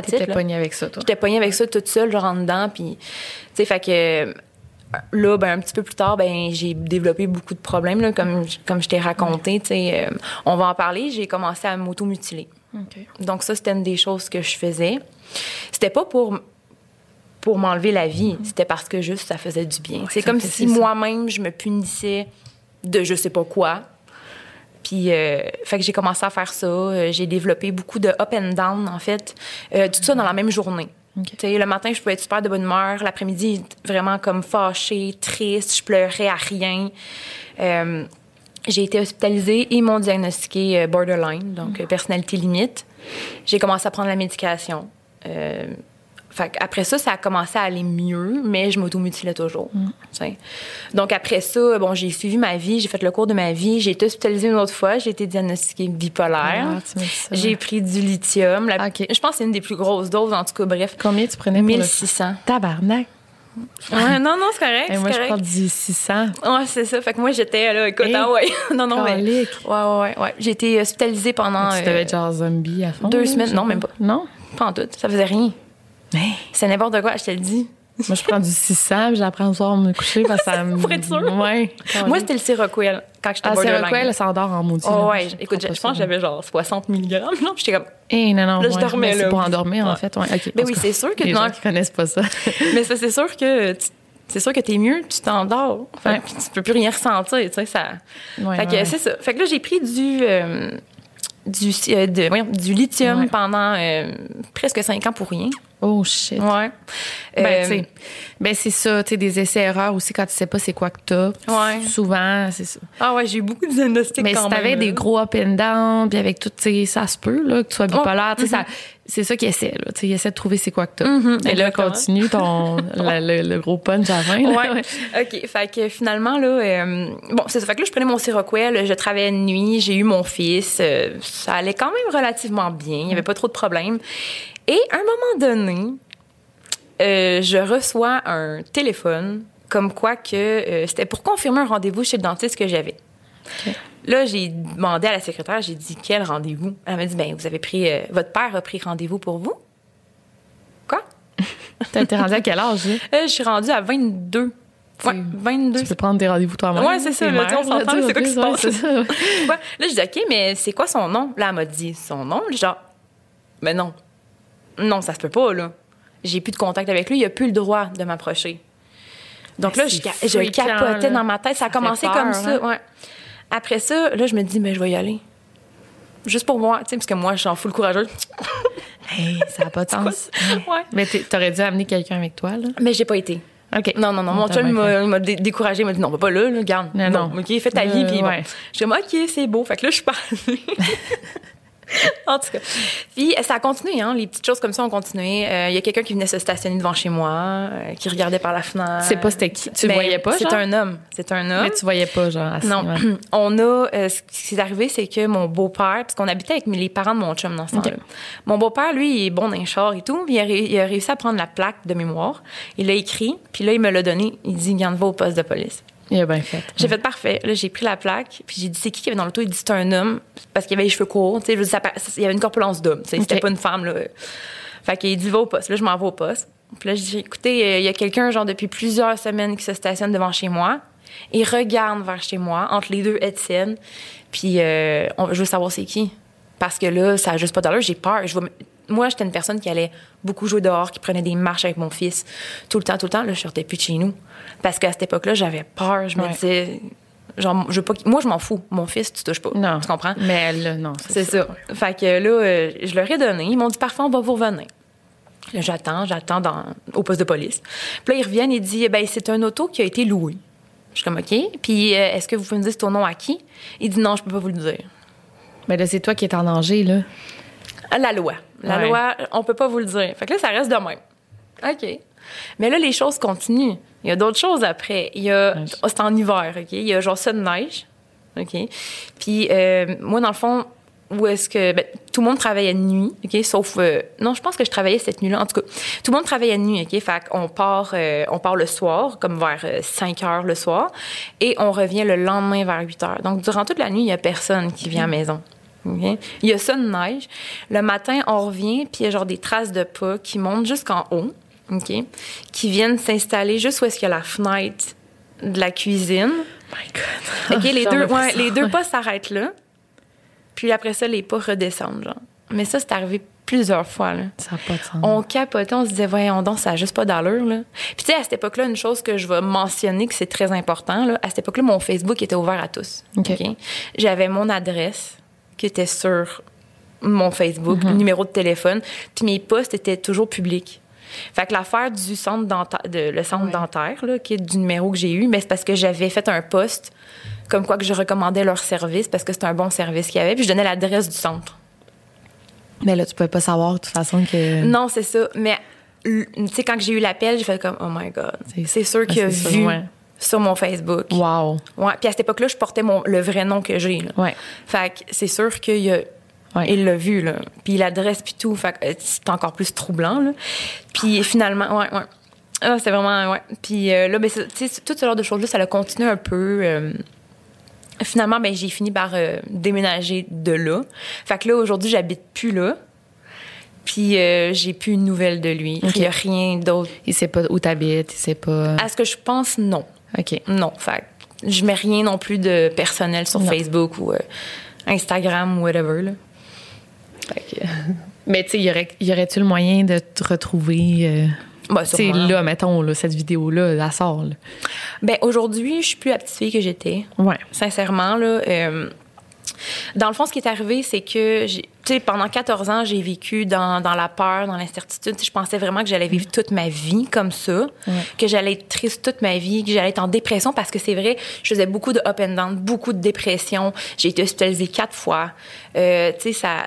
T'étais pognée avec ça, toi. J'étais pognée avec ça toute seule, genre en dedans, puis tu sais, fait que là, ben un petit peu plus tard, ben j'ai développé beaucoup de problèmes là, comme comme je t'ai raconté, euh, on va en parler. J'ai commencé à m'automutiler. OK. Donc ça, c'était une des choses que je faisais. C'était pas pour pour m'enlever la vie, c'était parce que juste ça faisait du bien. c'est comme si moi-même je me punissais de je sais pas quoi. Puis, euh, fait que j'ai commencé à faire ça. Euh, j'ai développé beaucoup de up and down, en fait. Euh, tout ça dans la même journée. OK. Tu sais, le matin, je pouvais être super de bonne humeur. L'après-midi, vraiment comme fâchée, triste. Je pleurais à rien. Euh, j'ai été hospitalisée et m'ont diagnostiqué euh, borderline, donc euh, personnalité limite. J'ai commencé à prendre la médication. Euh, fait après ça, ça a commencé à aller mieux, mais je m'automutilais toujours. sais. Donc après ça, bon, j'ai suivi ma vie, j'ai fait le cours de ma vie, j'ai été hospitalisée une autre fois, j'ai été diagnostiquée bipolaire. Ah. J'ai pris du lithium. La-. Je pense que c'est une des plus grosses doses, en tout cas, bref. Combien tu prenais pour le 1600. Tabarnak. Ouais, non, non, c'est correct. Et moi, je correct. prends du 600. Ouais, c'est ça. Fait que moi, j'étais là, écoute, Hey, ah ouais. non, non, mais. Ouais, ouais, ouais, ouais. J'ai été hospitalisée pendant. tu euh, devais être genre zombie à fond. deux semaines. je Non, même pas. Non? Pas en tout. Ça faisait rien. Hey. C'est n'importe quoi, je te le dis. Moi, je prends du 600 puis j'apprends le soir à me coucher parce que ça me. Pour être sûre. Ouais. Moi, c'était le Seroquel quand j'étais Ah, borderline. quoi, elle s'endort en maudit. Oh, là. ouais. Écoute, je, pense que ça. j'avais genre 60 mg. Là, puis j'étais comme. Eh, non, non. Là, je dormais, Mais C'est là. pour endormir, en fait. Ouais, OK. Ben En oui, c'est sûr que Les non. gens qui connaissent pas ça. Mais ça, c'est sûr que. tu- C'est sûr que t'es mieux, tu t'endors. Fait Ouais. tu peux plus rien ressentir, tu sais, ça. Ouais, fait que c'est ça. Fait que là, j'ai pris du. euh, du, euh, de- voyons, du lithium pendant euh, presque cinq ans pour rien. Oh, shit. Ouais. Ben, Euh, ben, c'est ça, tu sais, des essais-erreurs aussi quand tu sais pas c'est quoi que t'as. Ouais. Souvent, c'est ça. Ah ouais, j'ai eu beaucoup de diagnostics Mais quand si t'avais des gros up and down, puis avec tout, tu sais, ça se peut, là, que tu sois bipolaire, tu sais, mhm. ça- c'est ça qu'il essaie, là. Tu sais, il essaie de trouver c'est quoi que t'as. Mhm, Et là, continue ton, la- le, le gros punch à 20, là. Ouais. OK. Fait que finalement, là, euh, bon, c'est ça. Fait que là, je prenais mon Seroquel, je travaillais de nuit, j'ai eu mon fils. euh, ça allait quand même relativement bien. Il n'y avait pas trop de problèmes. Et à un moment donné, euh, je reçois un téléphone comme quoi que euh, c'était pour confirmer un rendez-vous chez le dentiste que j'avais. Là, j'ai demandé à la secrétaire, j'ai dit quel rendez-vous? Elle m'a dit, ben, vous avez pris, euh, votre père a pris rendez-vous pour vous? Quoi? T'as été rendu à quel âge, je suis rendue à 22. Ouais, 22. Tu peux prendre tes rendez-vous toi-même. Ouais, c'est ça, T'es là, on s'entend, c'est quoi qui se passe? Ouais. Là, je dis, OK, mais c'est quoi son nom? Là, elle m'a dit son nom. Genre, mais non. Non, ça se peut pas, là. J'ai plus de contact avec lui, il a plus le droit de m'approcher. Donc là, je, ca- je freakant, capotais dans ma tête. Ça a Ça commencé peur, comme ça, hein? ouais. Après ça, là, je me dis, mais je vais y aller. Juste pour moi, tu sais, parce que moi, je suis en full courageuse. Hey, ça n'a pas de sens. Ouais. Mais t'aurais dû amener quelqu'un avec toi, là. Mais j'ai pas été. OK. Non, non, non. Mon T'as chum, m'a- découragé. Il m'a dit, non, va pas là, là, garde. Non, non. OK, fais ta vie. Euh, Puis bon. ouais. Je suis OK, c'est beau. Fait que là, je suis partie. en tout cas. Puis ça a continué, hein. Les petites choses comme ça ont continué. Euh, Il y a quelqu'un qui venait se stationner devant chez moi, euh, qui regardait par la fenêtre. Sais pas c'était qui? Tu le Ben, voyais pas, C'est un homme. C'est un homme. Mais tu voyais pas, genre, assis, Non, ouais. on a. euh, ce qui est arrivé, c'est que mon beau-père, parce qu'on habitait avec les parents de mon chum dans ce temps-là. Mon beau-père, lui, il est bon dans les chars et tout. puis il a, il a réussi à prendre la plaque de mémoire. Il l'a écrit, puis là, il me l'a donné. Il dit, Garde, va au poste de police. Il a bien fait. J'ai fait parfait. Là, j'ai pris la plaque, puis j'ai dit, c'est qui qui avait dans l'auto? Il dit, c'est un homme, parce qu'il avait les cheveux courts. Tu sais, il y avait une corpulence d'homme. sais, C'était pas une femme, là. Fait qu'il dit, va au poste. Là, je m'en vais au poste. Puis là, je dis, écoutez, euh, il y a quelqu'un, genre, depuis plusieurs semaines qui se stationne devant chez moi. Il regarde vers chez moi, entre les deux Étienne. Puis, euh, on- je veux savoir c'est qui. Parce que là, ça a juste pas d'allure. J'ai peur. Je vais me- Moi, j'étais une personne qui allait beaucoup jouer dehors, qui prenait des marches avec mon fils tout le temps, tout le temps. Là, je sortais plus de chez nous. Parce qu'à cette époque-là, j'avais peur. Je me disais, genre, je veux pas moi, je m'en fous. Mon fils, tu touches pas. Non. Tu comprends? Mais là, non, C'est ça. Fait que là, euh, je leur ai donné. Ils m'ont dit, parfait, on va vous revenir. J'attends, j'attends dans, au poste de police. Puis là, ils reviennent et disent, ben, c'est un auto qui a été loué. Je suis comme, OK. Puis, euh, est-ce que vous pouvez me dire c'est ton nom à qui? Il dit, non, je peux pas vous le dire. Mais là, c'est toi qui es en danger, là. La loi. La Ouais. loi, on peut pas vous le dire. Fait que là, ça reste de même. OK. Mais là, les choses continuent. Il y a d'autres choses après. Il y a, oh, c'est en hiver, OK? Il y a genre ça de neige. OK? Puis, euh, moi, dans le fond, où est-ce que. ben, tout le monde travaillait de nuit, OK? Sauf. euh, non, je pense que je travaillais cette nuit-là. En tout cas, tout le monde travaillait de nuit, OK? Fait qu'on part, euh, on part le soir, comme vers euh, 5 heures le soir, et on revient le lendemain vers 8 heures. Donc, durant toute la nuit, il y a personne qui vient à la maison. OK? Il y a ça de neige. Le matin, on revient, puis il y a genre des traces de pas qui montent jusqu'en haut, OK? Qui viennent s'installer juste où est-ce qu'il y a la fenêtre de la cuisine. My God. OK, les deux, ouais, les deux pas s'arrêtent là. Puis après ça, les pas redescendent, genre. Mais ça, c'est arrivé plusieurs fois, là. Ça n'a pas de sens. On capotait, on se disait, voyons donc, ça n'a juste pas d'allure, là. Puis tu sais, à cette époque-là, une chose que je vais mentionner, que c'est très important, là, à cette époque-là, mon Facebook était ouvert à tous. OK. OK? J'avais mon adresse qui était sur mon Facebook, le numéro de téléphone, puis mes posts étaient toujours publics. Fait que l'affaire du centre dentaire, de, le centre Ouais. dentaire, là, qui est du numéro que j'ai eu, mais c'est parce que j'avais fait un post comme quoi que je recommandais leur service parce que c'était un bon service qu'il y avait, puis je donnais l'adresse du centre. Mais là, tu pouvais pas savoir, de toute façon, que. Non, c'est ça. Mais, tu sais, quand j'ai eu l'appel, j'ai fait comme, oh my God. C'est- sûr qu'il a vu ouais. sur mon Facebook. Wow. Ouais. Puis à cette époque-là, je portais mon, le vrai nom que j'ai. Ouais. Fait que c'est sûr qu'il a, Ouais. il l'a vu, là. Puis l'adresse, puis tout. Fait que c'est encore plus troublant, là. Puis finalement, ouais, ouais. Ah, c'est vraiment, ouais. Puis euh, là, ben, tu sais, tout ce genre de choses-là, ça a continué un peu. euh, finalement, ben, j'ai fini par euh, déménager de là. Fait que là, aujourd'hui, j'habite plus là. Puis euh, j'ai plus une nouvelle de lui. Ok. Il n'y a rien d'autre. Il sait pas où t'habites, il sait pas. À ce que je pense, non. OK. Non. Fait que je mets rien non plus de personnel sur Non. Facebook ou euh, Instagram ou whatever, là. Que- Mais tu sais, y aurait- y aurait-tu le moyen de te retrouver. euh, tu sais, sûrement. là, mettons, là, cette vidéo-là, elle sort. Là? Ben, aujourd'hui, je suis plus la petite fille que j'étais. Ouais. Sincèrement, là. euh, dans le fond, ce qui est arrivé, c'est que, j'ai- tu sais, pendant 14 ans, j'ai vécu dans, dans la peur, dans l'incertitude. Je pensais vraiment que j'allais vivre toute ma vie comme ça, que j'allais être triste toute ma vie, que j'allais être en dépression parce que c'est vrai, je faisais beaucoup de up and down, beaucoup de dépression. J'ai été hospitalisée quatre fois. Euh, tu sais, ça,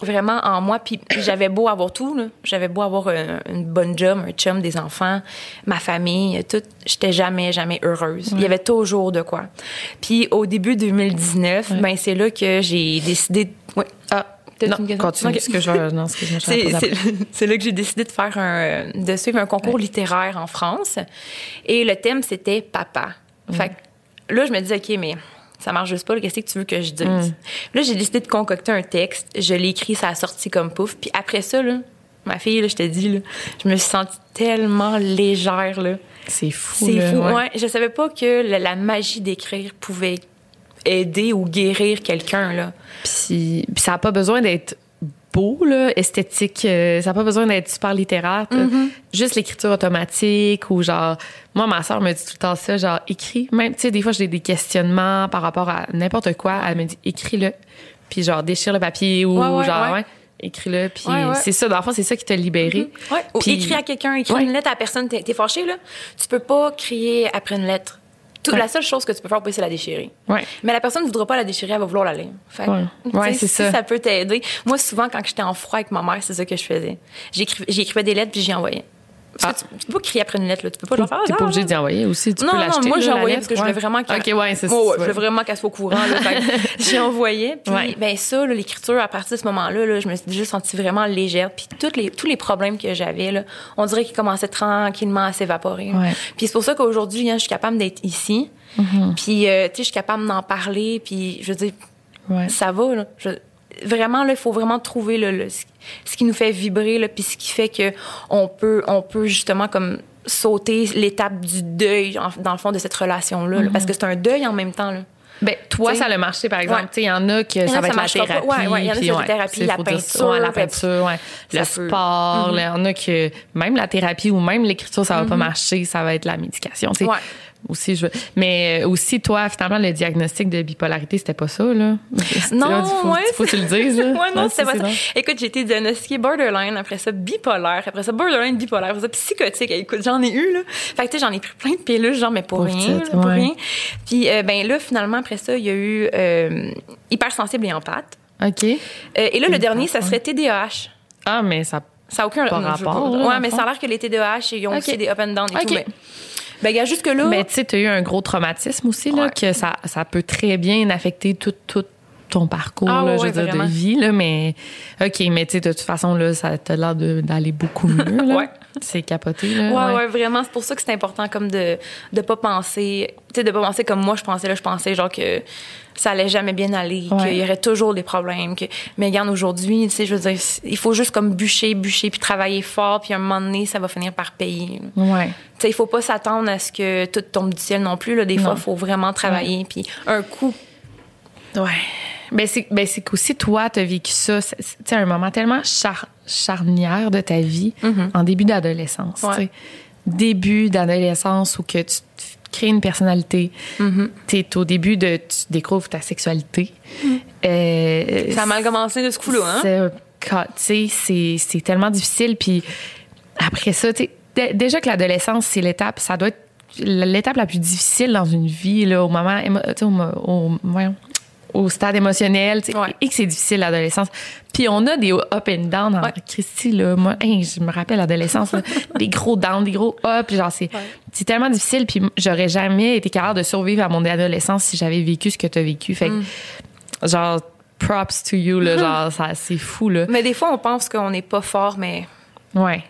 vraiment en moi. Puis j'avais beau avoir tout, là. j'avais beau avoir un- une bonne job, un chum, des enfants, ma famille, tout. J'étais jamais, jamais heureuse. Il y avait toujours de quoi. Puis au début 2019, ben c'est là que j'ai décidé. de- Ouais. Ah, Non, une continue. C'est, là que j'ai décidé de faire un, de suivre un concours littéraire en France. Et le thème, c'était papa. Fait que là, je me dis, OK, mais Ça marche juste pas. Qu'est-ce que tu veux que je dise? Mm. Là, j'ai décidé de concocter un texte. Je l'ai écrit, ça a sorti comme pouf. Puis après ça, là, ma fille, là, je te dis, là, je me suis sentie tellement légère. Là. C'est fou. C'est fou. ouais. Ouais. Je savais pas que la, la magie d'écrire pouvait aider ou guérir quelqu'un. là. Puis, puis ça n'a pas besoin d'être beau, là, esthétique. euh, ça n'a pas besoin d'être super littéraire. Mm-hmm. Juste l'écriture automatique ou genre... Moi, ma soeur me dit tout le temps ça, genre, écris. Même, tu sais, des fois, j'ai des questionnements par rapport à n'importe quoi. Elle me dit, écris-le. Puis genre, déchire le papier ou Ouais, ouais, genre, ouais. écris-le. Puis c'est ça, dans le fond, c'est ça qui t'a libéré. Ouais. Ou Puis- écris à quelqu'un, écris une lettre à la personne, t'es t'es fâché, là. Tu peux pas crier après une lettre. Tout- Ouais. La seule chose que tu peux faire, c'est la déchirer. Ouais. Mais la personne ne voudra pas la déchirer, elle va vouloir la lire. Fait Ouais. si ça. ça peut t'aider. Moi, souvent, quand j'étais en froid avec ma mère, c'est ça que je faisais. J'écrivais j'écrivais des lettres puis j'y envoyais. Parce que tu, tu peux pas crier après une lettre, là. Tu peux pas genre faire. T'es ah, pas obligé ah, d'y envoyer aussi. Tu non, peux non, l'acheter. moi, j'ai envoyé parce que je voulais vraiment qu'elle. OK, ouais, ça. Ouais, je voulais vraiment qu'elle soit au courant. J'ai envoyé. Puis, Ouais. ben ça, l'écriture, à partir de ce moment-là, là, je me suis déjà sentie vraiment légère. Puis toutes les, tous les problèmes que j'avais, là, on dirait qu'ils commençaient tranquillement à s'évaporer. Puis c'est pour ça qu'aujourd'hui, hein, je suis capable d'être ici. Mm-hmm. Puis, euh, tu sais, je suis capable d'en parler. Puis, je veux dire, ça va. Là. Je- vraiment, là, il faut vraiment trouver le- ce qui nous fait vibrer, là, puis ce qui fait que on peut, on peut justement comme sauter l'étape du deuil en- dans le fond de cette relation-là, là, parce que c'est un deuil en même temps. Là. Ben, toi, T'sais, ça a marché, par exemple. ouais. Il y en a que ça va être la thérapie. Ouais, ouais, il y en a c'est la thérapie, la peinture, la peinture. Le sport. là, Il y en a que même la thérapie ou même l'écriture, ça va pas marcher, ça va être la médication. Aussi, je Mais euh, aussi, toi, finalement, le diagnostic de bipolarité, c'était pas ça, là? Non, il faut, ouais, faut que tu le dises, là. ouais, non, c'était pas ça. Écoute, j'ai été diagnostiquée borderline, après ça bipolaire, après ça borderline bipolaire, après ça psychotique. Écoute, j'en ai eu, là. Fait que, tu sais, j'en ai pris plein de pilules, genre, mais pour rien, là, pour ouais. rien. Puis, euh, ben là, finalement, après ça, il y a eu euh, hypersensible et empathe. OK. Euh, et là, le dernier, ça serait TDAH. Ah, mais ça. Ça n'a aucun non, rapport, pas- là, Ouais, mais ça a l'air que les TDAH, ils ont Ok. aussi des up and down et tout. Mais, ben, gars, jusque-là. Mais tu sais, tu as eu un gros traumatisme aussi, là, Ouais. que ça, ça peut très bien affecter tout, tout ton parcours, Ah là, ouais, je veux dire, de vie, là, mais OK, mais tu sais, de toute façon, là, ça t'a l'air d'aller beaucoup mieux, là. Ouais. C'est capoté, là. Ouais, ouais, vraiment. C'est pour ça que c'est important comme de de pas penser, tu sais, de pas penser comme moi je pensais là, je pensais genre que ça allait jamais bien aller, Ouais. qu'il y aurait toujours des problèmes, que mais regarde aujourd'hui, tu sais, je veux dire, il faut juste comme bûcher, bûcher puis travailler fort, puis à un moment donné, ça va finir par payer. Ouais. Tu sais, il faut pas s'attendre à ce que tout tombe du ciel non plus là, des fois, il faut vraiment travailler puis un coup Ouais. Ben c'est ben c'est qu'aussi toi t'as vécu ça, tu sais un moment tellement char- charnière de ta vie en début d'adolescence, Mm-hmm. Ouais. tu. Début d'adolescence où que tu crées une personnalité. Mm-hmm. Tu es au début de tu découvres ta sexualité. Euh, ça a mal commencé de ce coup-là hein? c'est tu tellement difficile puis après ça, tu déjà que l'adolescence c'est l'étape, ça doit être l'étape la plus difficile dans une vie là au moment tu au, au- voyons, au stade émotionnel, tu sais, Ouais. et que c'est difficile l'adolescence. Puis on a des up and down en Ouais. Christy là, moi je me rappelle l'adolescence des gros downs, des gros up, puis genre c'est c'est tellement difficile puis j'aurais jamais été capable de survivre à mon adolescence si j'avais vécu ce que tu as vécu. Fait Mm. que genre props to you là, genre ça c'est fou là. Mais des fois on pense qu'on n'est pas fort mais Ouais.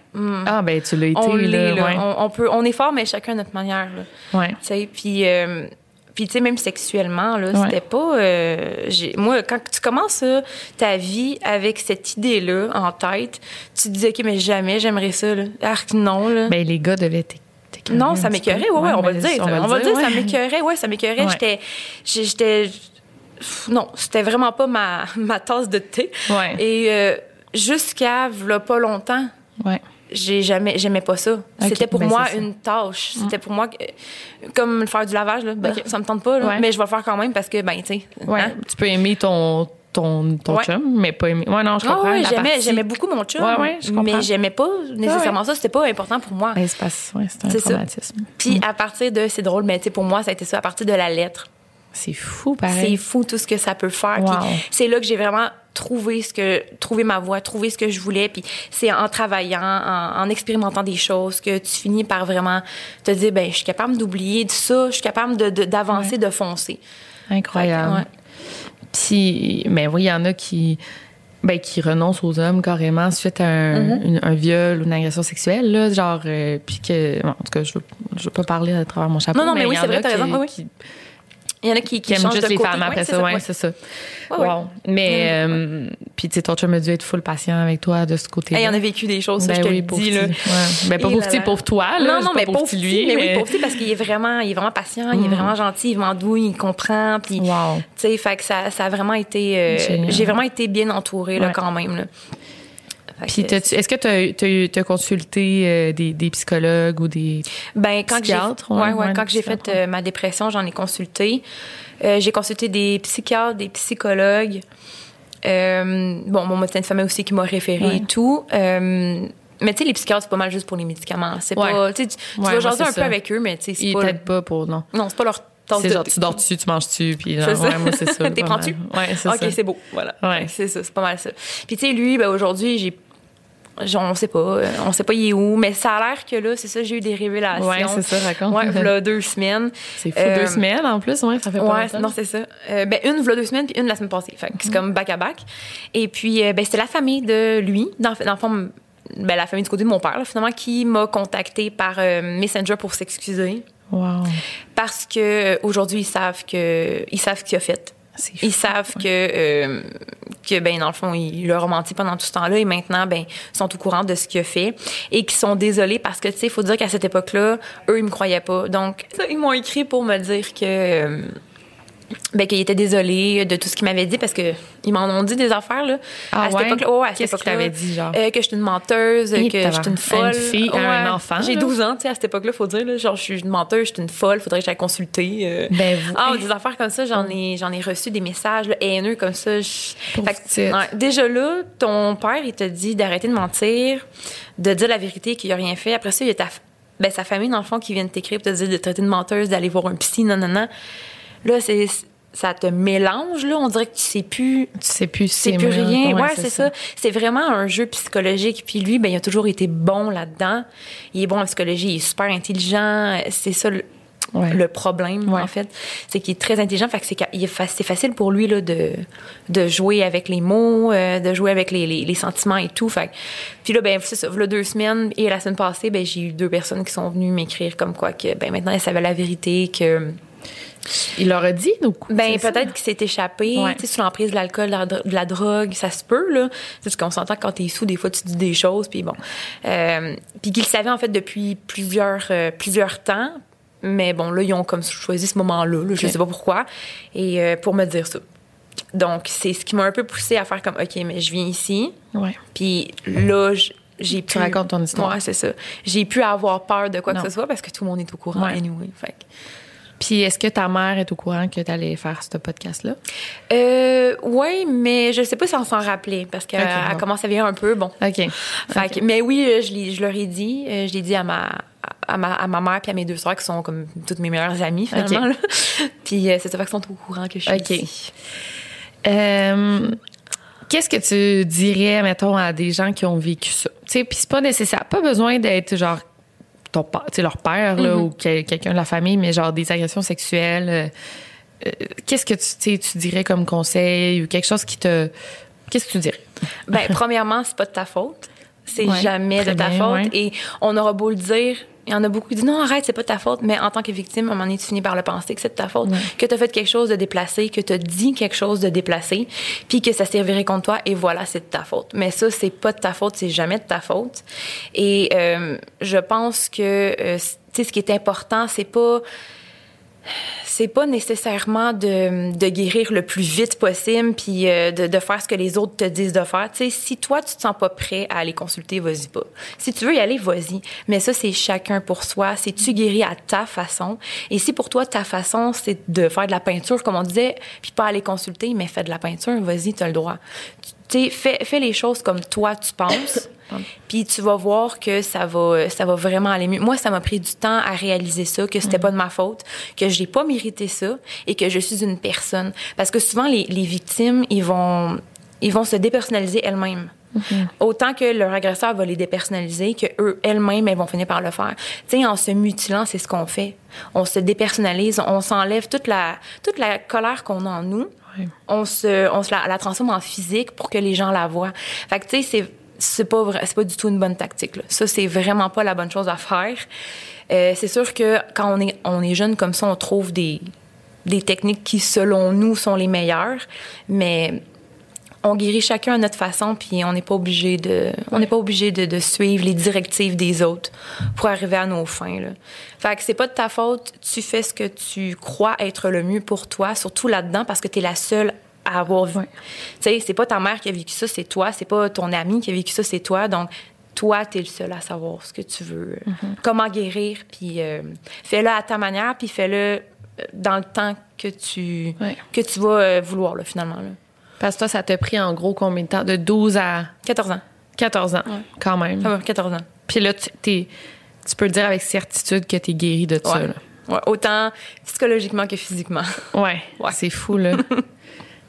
Ah ben tu l'as été on là, l'est là, ouais. on, on peut on est fort mais chacun à notre manière là. Ouais. Tu sais, puis, euh, puis tu sais, même sexuellement, là, Ouais. c'était pas. euh, moi, quand tu commences ta vie avec cette idée-là en tête, tu te dis, OK, mais jamais j'aimerais ça, là. Arc, non, là. Ben les gars devaient t'é- t'écœurer non, ça m'écœurait, ouais, ouais, on va le dire. on va On va le dire, ça m'écœurait, ouais, ça m'écœurait. J'étais. J'étais. Non, c'était vraiment pas ma, ma tasse de thé. Et euh, jusqu'à pas longtemps, Ouais. J'ai jamais j'aimais pas ça c'était pour ben moi une tâche c'était pour moi comme faire du lavage là ben, Ok. ça me tente pas là, Ouais. mais je vais le faire quand même parce que ben tu sais Ouais. hein? Tu peux aimer ton ton ton Ouais. chum, mais pas aimer. Ouais non, je Ah comprends. ouais, la j'aimais beaucoup mon chum Ouais, ouais, je mais j'aimais pas nécessairement ça c'était pas important pour moi Ouais, c'est pas ouais, c'est un C'est ça. traumatisme. puis à partir de c'est drôle mais tu sais pour moi ça a été ça à partir de la lettre C'est fou c'est pareil. fou tout ce que ça peut faire Wow. C'est là que j'ai vraiment trouvé ce que trouvé ma voie trouvé ce que je voulais puis c'est en travaillant en, en expérimentant des choses que tu finis par vraiment te dire ben je suis capable d'oublier de ça je suis capable de- de- d'avancer de foncer Incroyable. Puis mais oui, il y en a qui ben, qui renoncent aux hommes carrément suite à un, Mm-hmm. une- un viol ou une agression sexuelle là, genre euh, puis que bon, en tout cas je veux je veux pas parler à travers mon chapeau Non, non, mais oui, c'est vrai, t'as raison, oui. Il y en a qui, qui, qui aiment juste de les côté. femmes après Ouais, ça. Ouais, c'est ça. Ouais, wow. Mais, euh, puis tu sais, ton chum a dû être full patient avec toi de ce côté-là. Il en a vécu des choses, ça, Ben je te le dis. Là. Ben, pas pour petit, pour toi, là. Non, non, mais pour lui. mais oui, pauvre petit, parce qu'il est vraiment, il est vraiment patient, il est vraiment gentil, il est vraiment doux, il comprend, puis, Wow. tu sais, fait que ça, ça a vraiment été, euh, j'ai vraiment été bien entourée, là, quand même, Puis, est-ce que tu as, consulté euh, des, des psychologues ou des. Ben, quand que j'ai, Psychiatre, ouais, ouais, ouais, ouais, quand j'ai fait psychiatres, euh, ma dépression, j'en ai consulté. Euh, j'ai consulté des psychiatres, des psychologues. Bon, mon médecin de famille aussi qui m'a référé Ouais. et tout. Mais tu sais, les psychiatres, c'est pas mal juste pour les médicaments. C'est Ouais. pas, tu tu vas jaser un peu avec eux, mais tu sais, c'est Ils pas, t'aident pas pour. Non. non, c'est pas leur C'est genre, tu dors dessus, tu manges dessus, puis genre, ouais, moi, c'est ça. T'es prends-tu? Ouais, c'est ok, ça. c'est beau. Voilà. Ouais. C'est ça, c'est pas mal ça. Puis tu sais, lui, ben, aujourd'hui, j'ai. Genre, On sait pas, euh, on sait pas il est où, mais ça a l'air que là, c'est ça, j'ai eu des révélations. Ouais, c'est ça, raconte. Ouais, voilà deux semaines. C'est fou, Euh, deux semaines en plus, ouais, ça fait pas Ouais, longtemps. non, c'est ça. Euh, ben, une, voilà deux semaines, puis une la semaine passée. Fait que Mhm. c'est comme back à back. Et puis, euh, ben, c'était la famille de lui, dans, dans le fond, ben, la famille du côté de mon père, là, finalement, qui m'a contacté par euh, Messenger pour s'excuser. Wow. Parce que euh, aujourd'hui ils savent que ils savent ce qu'il a fait. Ils savent que euh, que ben dans le fond il leur a menti pendant tout ce temps-là et maintenant ben ils sont au courant de ce qu'il a fait et qu'ils sont désolés parce que tu sais il faut dire qu'à cette époque-là eux ils me croyaient pas. Donc ils m'ont écrit pour me dire que euh, ben qu'ils étaient désolés de tout ce qu'ils m'avaient dit parce que ils m'en ont dit des affaires là Ah à cette ouais? époque-là ouais, à cette Qu'est-ce époque-là, dit, genre? euh, que j'étais une menteuse Et que j'étais une une folle fille, un Ouais. enfant, j'ai là. 12 ans tu sais à cette époque-là faut dire là, genre je suis une menteuse j'étais une folle faudrait que j'aille consulter euh, Ben, vous- ah, des affaires comme ça, j'en ai, j'en ai reçu des messages là, haineux comme ça. Je- Fait ouais, déjà là, ton père, il te dit d'arrêter de mentir, de dire la vérité qu'il a rien fait. Après ça, il y a ta, ben, sa famille, dans le fond, qui vient de t'écrire pour te dire de te traiter de menteuse, d'aller voir un psy, non, non, non. Là, c'est, ça te mélange, là. On dirait que tu sais plus, Tu sais plus c'est plus rien. Ouais, c'est ça. C'est vraiment un jeu psychologique. Puis lui, ben, il a toujours été bon là-dedans. Il est bon en psychologie, il est super intelligent. C'est ça le, Ouais. le problème, Ouais. en fait. C'est qu'il est très intelligent. Fait que c'est, facile pour lui là, de, de jouer avec les mots, euh, de jouer avec les, les, les sentiments et tout. Fait puis là, ben, c'est ça. Là, deux semaines et la semaine passée, ben, j'ai eu deux personnes qui sont venues m'écrire comme quoi que ben, maintenant, elles savaient la vérité, que. Il leur a dit, donc. Ben c'est ça? peut-être qu'il s'est échappé, Ouais. tu sais, sous l'emprise de l'alcool, de la, drogue, ça se peut là. Parce qu'on s'entend quand t'es sous, des fois tu dis des choses, puis bon, euh, puis qu'il le savait en fait depuis plusieurs euh, plusieurs temps, mais bon là ils ont comme choisi ce moment-là, là, je Ok. sais pas pourquoi, et euh, pour me dire ça. Donc c'est ce qui m'a un peu poussé à faire comme ok mais je viens ici, Ouais. puis là j'ai pu Tu racontes ton histoire. Ouais c'est ça. J'ai pu avoir peur de quoi Non. que ce soit parce que tout le monde est au courant Ouais. anyway. Fait que- Puis est-ce que ta mère est au courant que tu allais faire ce podcast-là? Euh, oui, mais je sais pas si on s'en rappelait parce qu'elle Ok, elle bon. commence à vieillir un peu. Bon. OK. Fait que- mais oui, euh, je, je leur ai dit. euh, je l'ai dit à ma, à, ma, à ma mère puis à mes deux soeurs qui sont comme toutes mes meilleures amies finalement. là. puis euh, c'est ça qu'ils sont au courant que je suis Ok. ici. Euh, Qu'est-ce que tu dirais, mettons, à des gens qui ont vécu ça? Tu sais, puis c'est pas nécessaire. Pas besoin d'être genre ton leur père là, ou que- quelqu'un de la famille, mais genre des agressions sexuelles. euh, euh, Qu'est-ce que tu, tu dirais comme conseil ou quelque chose qui te. Qu'est-ce que tu dirais? Ben, premièrement, c'est pas de ta faute. C'est Ouais, jamais de ta faute. ouais. Et on aura beau le dire. Il y en a beaucoup qui disent non, arrête, c'est pas de ta faute. Mais en tant que victime, à un moment donné, tu finis par le penser que c'est de ta faute. Que tu as fait quelque chose de déplacé, que tu as dit quelque chose de déplacé, puis que ça servirait contre toi, et voilà, c'est de ta faute. Mais ça, c'est pas de ta faute, c'est jamais de ta faute. Et euh, je pense que, euh, tu sais, ce qui est important, c'est pas c'est pas nécessairement de, guérir le plus vite possible puis euh, de, faire ce que les autres te disent de faire. Tu sais, si toi, tu te sens pas prêt à aller consulter, vas-y pas. Si tu veux y aller, vas-y. Mais ça, c'est chacun pour soi. C'est tu guéris à ta façon? Et si pour toi, ta façon, c'est de faire de la peinture, comme on disait, puis pas aller consulter, mais fais de la peinture, vas-y, tu as le droit. Fais, fais les choses comme toi, tu penses. Puis tu vas voir que ça va, ça va vraiment aller mieux. Moi, ça m'a pris du temps à réaliser ça, que c'était pas de ma faute, que j'ai pas mérité ça et que je suis une personne. Parce que souvent, les, les victimes, ils vont, ils vont se dépersonnaliser elles-mêmes. Autant que leur agresseur va les dépersonnaliser, que eux elles-mêmes elles vont finir par le faire. Tu sais, en se mutilant, c'est ce qu'on fait. On se dépersonnalise, on s'enlève toute la toute la colère qu'on a en nous. On se on se la, la transforme en physique pour que les gens la voient. Fait que tu sais, c'est c'est pas c'est pas du tout une bonne tactique. Là. Ça, c'est vraiment pas la bonne chose à faire. Euh, c'est sûr que quand on est on est jeune comme ça, on trouve des des techniques qui, selon nous, sont les meilleures. Mais on guérit chacun à notre façon, puis on n'est pas obligé de, on n'est pas obligé de, de, suivre les directives des autres pour arriver à nos fins. Là. Fait que c'est pas de ta faute. Tu fais ce que tu crois être le mieux pour toi, surtout là-dedans, parce que tu es la seule à avoir vu. Tu sais, c'est pas ta mère qui a vécu ça, c'est toi. C'est pas ton ami qui a vécu ça, c'est toi. Donc toi, tu es le seul à savoir ce que tu veux, mm-hmm. comment guérir, puis euh, fais-le à ta manière, puis fais-le euh, dans le temps que tu, Ouais. que tu vas euh, vouloir, là, finalement. Là. Parce que toi, ça t'a pris en gros combien de temps? De 12 à 14 ans. 14 ans, quand même. Ah ouais, 14 ans. Puis là, tu, tu peux dire avec certitude que t'es guéri de ça. Là. Autant psychologiquement que physiquement. Ouais, Ouais. c'est fou, là.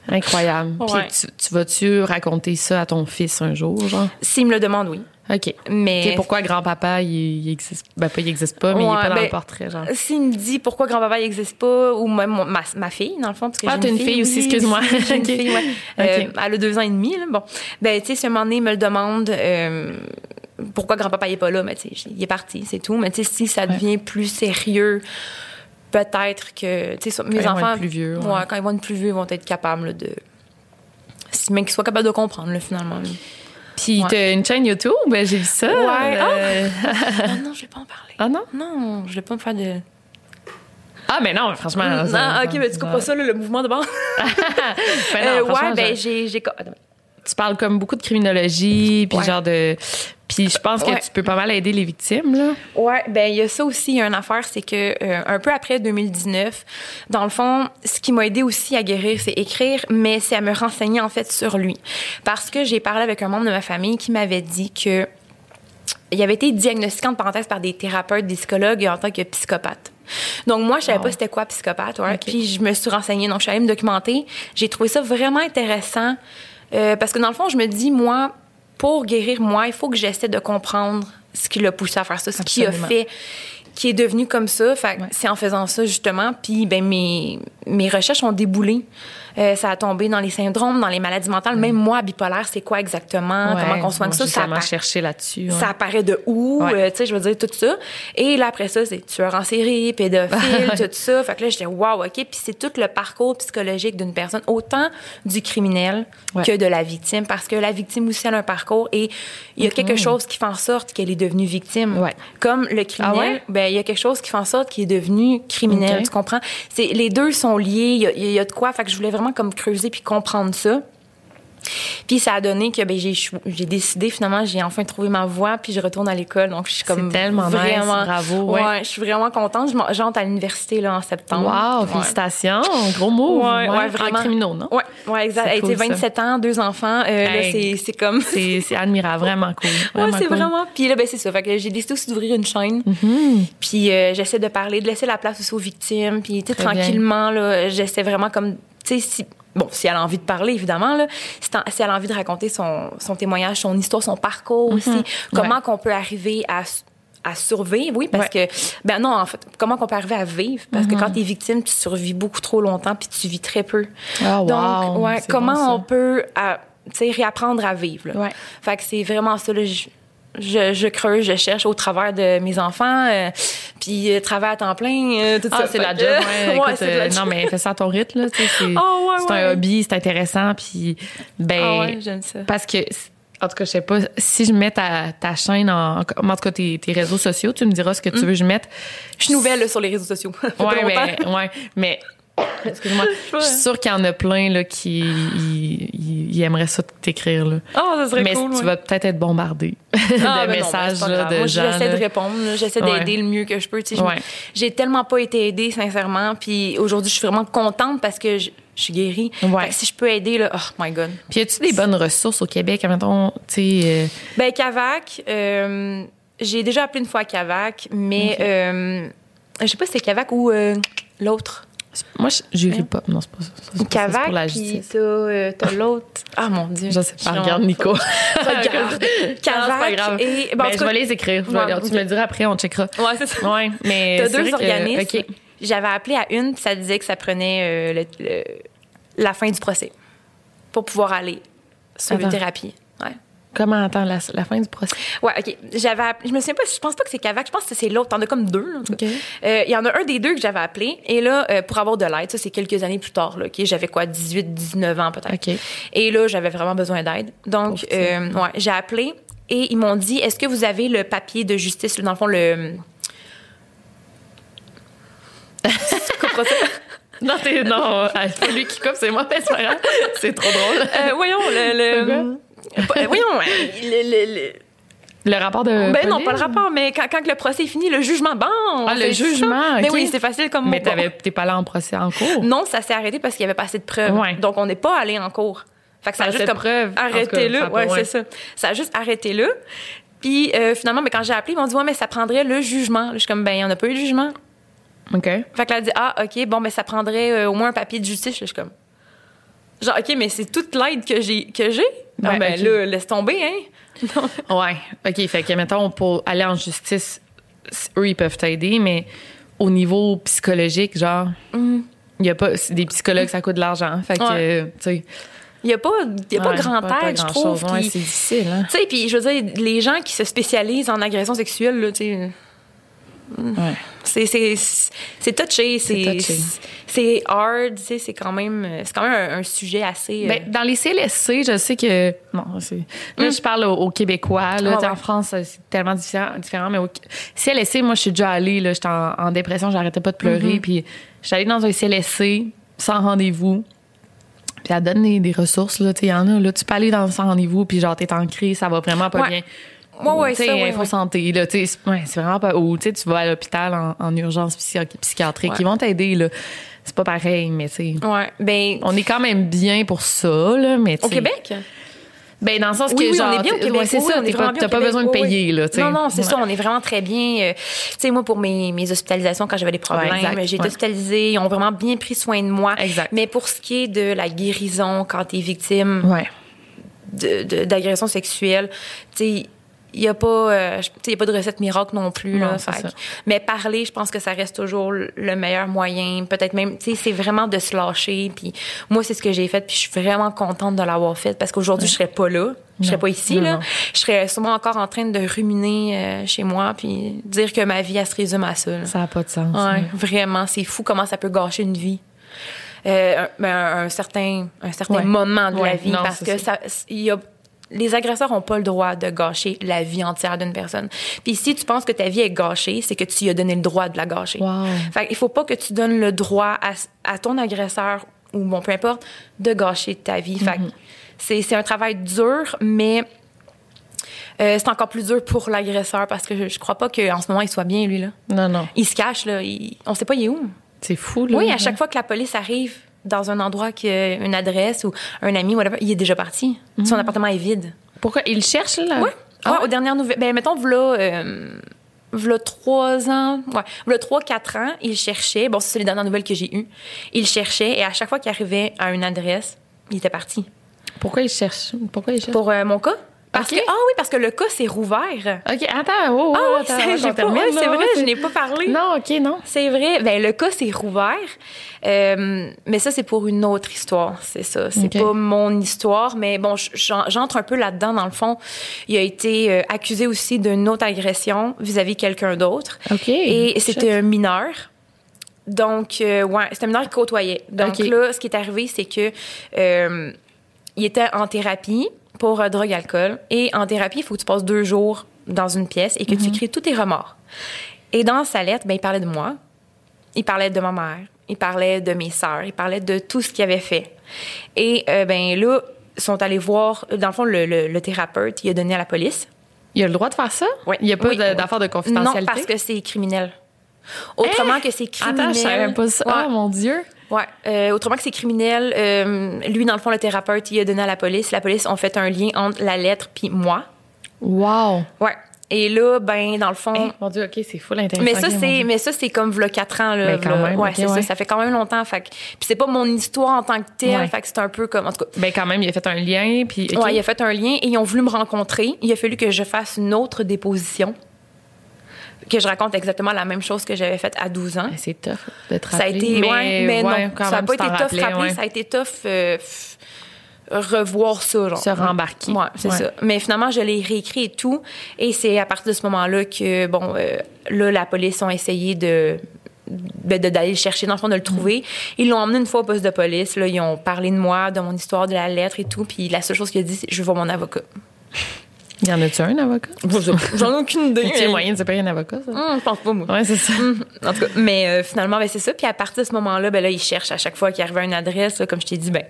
Incroyable. Ouais. Puis tu, tu vas-tu raconter ça à ton fils un jour, genre? S'il me le demande, oui. OK. Mais pourquoi grand-papa, il, il existe... Ben, pas il existe pas, mais il est pas dans ben, le portrait, genre. S'il me dit pourquoi grand-papa n'existe pas, ou même ma, ma fille, dans le fond, parce que Ah, t'as une fille aussi, excuse-moi. J'ai une fille, ouais. Euh, elle a deux ans et demi, là. Bon. Ben, tu sais, si à un moment donné, il me le demande, euh, pourquoi grand-papa n'est pas là, mais tu sais, il est parti, c'est tout. Mais tu sais, si ça devient plus sérieux, peut-être que, mes ils vont enfants. être plus vieux, ouais. ouais, quand ils vont être plus vieux, ils vont être capables, là, de. Mais qu'ils soient capables de comprendre, là, finalement. là. Puis Ouais. t'as une chaîne YouTube, ben, j'ai vu ça. Ouais. euh, ah non, je ne vais pas en parler. Ah non? Non, je ne vais pas me faire de. Ah, mais non, franchement. non, ça- ok, mais tu comprends pas ça, le mouvement de bord. Ben non, Euh, ouais, ben j'ai. Tu parles comme beaucoup de criminologie, puis Ouais. genre de. Puis je pense que Ouais. tu peux pas mal aider les victimes, là. Ouais, ben il y a ça aussi, il y a une affaire, c'est que euh, un peu après 2019, dans le fond, ce qui m'a aidé aussi à guérir, c'est écrire, mais c'est à me renseigner en fait sur lui, parce que j'ai parlé avec un membre de ma famille qui m'avait dit que il avait été diagnostiqué en parenthèse par des thérapeutes, des psychologues en tant que psychopathe. Donc moi, je savais pas c'était quoi psychopathe, ouais. Puis je me suis renseignée, donc je suis allée me documenter. J'ai trouvé ça vraiment intéressant euh, parce que dans le fond, je me dis moi, pour guérir moi, il faut que j'essaie de comprendre ce qui l'a poussé à faire ça, ce qui a fait qui est devenu comme ça. Fait que Ouais. c'est en faisant ça, justement. Puis, ben, mes, mes recherches ont déboulé. Euh, ça a tombé dans les syndromes, dans les maladies mentales. Même moi, bipolaire, c'est quoi exactement? Ouais, comment on soigne ça? Ça, appara- cherché là-dessus. ouais. ça apparaît de où? Ouais. euh, tu sais, je veux dire, tout ça. Et là, après ça, c'est tueur en série, pédophile, tout ça. Fait que là, j'étais, wow, OK. Puis c'est tout le parcours psychologique d'une personne, autant du criminel que de la victime. Parce que la victime aussi, elle a un parcours et il y a quelque chose qui fait en sorte qu'elle est devenue victime. Comme le criminel, Ah ben, il y a quelque chose qui fait en sorte qu'il est devenu criminel. Tu comprends? C'est, les deux sont liés. Il y a, il y a de quoi. Fait que je voulais vraiment comme creuser puis comprendre ça. Puis ça a donné que ben, j'ai, décidé finalement, j'ai enfin trouvé ma voie, puis je retourne à l'école. Donc je suis comme tellement nice, vraiment, bravo, ouais. je suis vraiment contente. J'entre à l'université là en septembre. Wow, Ouais. félicitations. Gros mot. Ouais, ouais, vraiment. En criminaux, non? Ouais, ouais, exact. Elle cool, était 27 ans, deux enfants. Euh, Hey. c'est, comme. C'est admirable, vraiment cool. Ouais, Vraiment c'est cool. vraiment. Puis là, ben, c'est ça. Fait que j'ai décidé aussi d'ouvrir une chaîne. Mhm. Puis euh, j'essaie de parler, de laisser la place aussi aux victimes. Puis, bien. tranquillement, là, j'essaie vraiment comme, tu sais, si. Bon, si elle a envie de parler, évidemment, là, si, elle a envie de raconter son, son témoignage, son histoire, son parcours aussi, comment Mhm. Ouais. qu'on peut arriver à, à survivre, oui, parce que, ben non, en fait, comment qu'on peut arriver à vivre, parce Mhm. que quand t'es victime, tu survis beaucoup trop longtemps, puis tu vis très peu. Ah, wow. Donc, ouais, comment bon, on peut, tu sais, réapprendre à vivre, là? Ouais. Fait que c'est vraiment ça, là, je, je, je creuse, je cherche au travers de mes enfants, euh, puis euh, travail à temps plein, euh, tout Ah, ça. c'est la job, ouais. Écoute, la euh, job. non, mais fais ça à ton rythme, là. tu sais, C'est Oh, ouais, c'est un ouais. hobby, c'est intéressant. Puis, ben, Ah ouais, j'aime ça. parce que, en tout cas, je sais pas, si je mets ta, ta chaîne en, en tout cas, tes, tes réseaux sociaux, tu me diras ce que tu veux que je mette. Je suis nouvelle là, sur les réseaux sociaux. Ouais, mais, ouais, mais, excuse-moi, je suis sûre qu'il y en a plein, là, qui, ils, ils- ils aimeraient ça t'écrire, là. Oh, ça serait mais cool. tu ouais. vas peut-être être bombardé Ah, de ben non, ben, messages là, de Moi, gens. j'essaie là. de répondre, j'essaie Ouais. d'aider le mieux que je peux. tu sais. Ouais. J'ai tellement pas été aidée, sincèrement. Puis aujourd'hui, je suis vraiment contente parce que je, je suis guérie. Ouais. Fait que si je peux aider, là, oh my God. Puis, y a-tu des bonnes ressources au Québec? Mettons, tu sais, euh, Ben, Cavac, euh, j'ai déjà appelé une fois à Cavac, mais euh, je sais pas si c'est Cavac ou euh, l'autre. Moi, je- jury pop, non, c'est pas ça. Ça, pas Cavac, pour la puis justice. t'as, euh, t'as l'autre. Ah mon Dieu. Je sais pas, regarde Nico. Regarde. Non, c'est pas Cavac grave. et. ben, en Ben, je vais les écrire. Je vais- Ouais, Tu me le diras après, on checkera. Ouais, c'est ça. Ouais, mais. T'as deux que- organismes. J'avais appelé à une, puis ça disait que ça prenait euh, le- le- la fin du procès pour pouvoir aller sur une thérapie. Ouais. Comment attends la, la fin du procès? Ouais, OK. J'avais je me souviens pas, je pense pas que c'est Cavac, je pense que c'est l'autre. T'en as comme deux. Euh, Il y en a un des deux que j'avais appelé. Et là, euh, pour avoir de l'aide, ça, c'est quelques années plus tard, là, OK? J'avais quoi, 18, 19 ans peut-être. OK. Et là, j'avais vraiment besoin d'aide. Donc, euh, ouais, j'ai appelé et ils m'ont dit, est-ce que vous avez le papier de justice, dans le fond, le... Comprends ça? Non, non, c'est pas lui qui coupe, c'est moi, c'est trop drôle. Voyons, le... le- voyons, euh, le- le- le- Le rapport de. Ben non, pas le rapport, mais quand, quand le procès est fini, le jugement, bon! Ah, le jugement, Mais oui, c'est facile comme Mais t'es pas allé en procès en cours? Non, ça s'est arrêté parce qu'il y avait pas assez de preuves. Ouais. Donc, on n'est pas allé en cours. Fait que ça a juste comme preuves. En arrêté tout cas, ça là. a pas- Ouais, c'est ça. Ça a juste arrêté là. Puis euh, finalement, ben, quand j'ai appelé, ils m'ont dit ouais, mais ça prendrait le jugement. Là, je suis comme ben, il n'y en a pas eu de jugement. OK. Fait que là, elle dit ah, ok, bon, ben ça prendrait euh, au moins un papier de justice. Là, je suis comme genre ok, mais c'est toute l'aide que j'ai que j'ai? Ouais, ben là, laisse tomber, hein. Ouais. OK. Fait que, mettons, pour aller en justice, eux, ils peuvent t'aider, mais au niveau psychologique, genre, il y a pas. Des psychologues, ça coûte de l'argent. Fait que, Ouais. euh, tu sais. Il y a pas, y a pas grand pas aide, je trouve. Ouais, c'est difficile, hein? Tu sais, puis je veux dire, les gens qui se spécialisent en agression sexuelle, là, tu sais, Ouais. c'est touché, c'est hard, tu sais, c'est quand même quand même un, un sujet assez. euh, Ben, dans les CLSC, je sais que. Non. Là, je parle aux, aux Québécois. Là, ouais. En France, c'est tellement différent, différent mais au CLSC, moi, je suis déjà allée. J'étais en, en dépression, j'arrêtais pas de pleurer. Puis, je suis allée dans un CLSC sans rendez-vous. Puis, elle donne des, des ressources. Il y en a. Là, tu peux aller dans sans rendez-vous, puis genre, t'es en crise, ça va vraiment pas Ouais. bien. Ouais, ouais, ça, ouais, Info ouais. santé, là, c'est ouais, c'est vraiment pas. Ou tu vas à l'hôpital en, en urgence psychi- psychiatrique. Ils vont t'aider, là. C'est pas pareil, mais tu sais. ouais, ben On est quand même bien pour ça, là, mais tu au Québec? ben, dans le sens Oui, que, oui, genre, on est bien au t'es- Québec. c'est ça, t'es pas, t'as pas Québec. besoin de payer, là, tu sais. Non, non, c'est ça, on est vraiment très bien. euh, tu sais, moi, pour mes, mes hospitalisations, quand j'avais des problèmes, j'ai été hospitalisée, ils ont vraiment bien pris soin de moi. Exact. Mais pour ce qui est de la guérison, quand tu es victime Ouais. d'agression sexuelle, tu sais, il n'y a pas euh, y a pas de recette miracle non plus Non, là, Fait mais parler je pense que ça reste toujours le meilleur moyen peut-être même tu sais c'est vraiment de se lâcher puis moi c'est ce que j'ai fait puis je suis vraiment contente de l'avoir fait parce qu'aujourd'hui je serais pas là je serais pas ici Non, là non. je serais sûrement encore en train de ruminer euh, chez moi puis dire que ma vie elle se résume à ça là. Ça n'a pas de sens. Ouais, vraiment, c'est fou comment ça peut gâcher une vie. Euh, un, ben, un- un certain, un certain Ouais. moment de la Ouais, vie non, parce que ça, il y a les agresseurs n'ont pas le droit de gâcher la vie entière d'une personne. Puis si tu penses que ta vie est gâchée, c'est que tu lui as donné le droit de la gâcher. Wow. Fait il faut pas que tu donnes le droit à, à ton agresseur ou bon peu importe de gâcher ta vie. Fait que c'est c'est un travail dur, mais euh, c'est encore plus dur pour l'agresseur parce que je, je crois pas qu'en ce moment il soit bien lui là. Non, non. Il se cache, là. Il- on sait pas il est où. C'est fou, là. Oui, à chaque fois que la police arrive dans un endroit qui a une adresse ou un ami, whatever, il est déjà parti. Son appartement est vide. Pourquoi? Il cherche, là? Ouais. Ah Ouais, ouais? aux dernières nouvelles. Ben, mettons, v'là, euh, v'là trois ans. Ouais. V'là trois, quatre ans, il cherchait. Bon, c'est les dernières nouvelles que j'ai eues. Il cherchait et à chaque fois qu'il arrivait à une adresse, il était parti. Pourquoi il cherche? Pourquoi il cherche? Pour euh, mon cas? Parce que, ah oui, parce que le cas s'est rouvert. OK, attends. Oh, oh, Ah oui, attends, ça, avant j'ai pas, c'est vrai, je n'ai pas parlé. Non, OK, non. C'est vrai. Ben, le cas s'est rouvert. Euh, mais ça, c'est pour une autre histoire. C'est ça. C'est Ok. pas mon histoire. Mais bon, j'en- j'entre un peu là-dedans, dans le fond. Il a été euh, accusé aussi d'une autre agression vis-à-vis quelqu'un d'autre. OK. Et c'était un mineur. Donc, euh, ouais, c'était un mineur qui côtoyait. Donc là, ce qui est arrivé, c'est que euh, il était en thérapie pour euh, drogue, alcool. Et en thérapie, il faut que tu passes deux jours dans une pièce et que tu écris tous tes remords. Et dans sa lettre, ben, il parlait de moi. Il parlait de ma mère. Il parlait de mes sœurs. Il parlait de tout ce qu'il avait fait. Et euh, ben là, ils sont allés voir, dans le fond, le, le- le thérapeute, il a donné à la police. Il a le droit de faire ça? Ouais. Il n'y a pas Oui, oui. d'affaire de confidentialité? Non, parce que c'est criminel. Autrement que c'est criminel. Attends, je savais pas ça. Ouais. Oh, mon Dieu. Ouais. Euh, autrement que c'est criminel, euh, lui, dans le fond, le thérapeute, il a donné à la police. La police ont fait un lien entre la lettre puis moi. Wow. Ouais. Et là, ben, dans le fond. Eh, mon Dieu, OK, c'est fou l'intéressant. mais ça, c'est, mais ça, c'est comme v'là 4 ans, là. Ben, quand v'là- même, ouais, c'est ouais. ça. Ça fait quand même longtemps. Fait puis c'est pas mon histoire en tant que telle. Ouais. Fait que c'est un peu comme, en tout cas. Ben, quand même, il a fait un lien, puis... Ouais, il a fait un lien et ils ont voulu me rencontrer. Il a fallu que je fasse une autre déposition. Que je raconte exactement la même chose que j'avais faite à 12 ans. Ben, C'est tough de te Ça a rappeler. été, ouais, mais ouais, non, quand ça n'a pas été tough rappeler, ouais. ça a été tough. euh, revoir ça, genre. Se rembarquer. Ouais, c'est ça. Mais finalement, je l'ai réécrit et tout. Et c'est à partir de ce moment-là que, bon, euh, là, la police ont essayé de ben, d'aller le chercher, dans le fond, de le trouver. Ils l'ont emmené une fois au poste de police. Là, ils ont parlé de moi, de mon histoire, de la lettre et tout. Puis la seule chose qu'il a dit, c'est je veux voir mon avocat. Y en a-tu un avocat? J'en ai aucune idée. Tu as moyen de se payer un avocat, ça? Hum, je pense pas, moi. Ouais, c'est ça. En tout cas, mais euh, finalement, ben, c'est ça. Puis à partir de ce moment-là, ben, là, il cherche à chaque fois qu'il arrivait à une adresse. là, comme je t'ai dit, ben,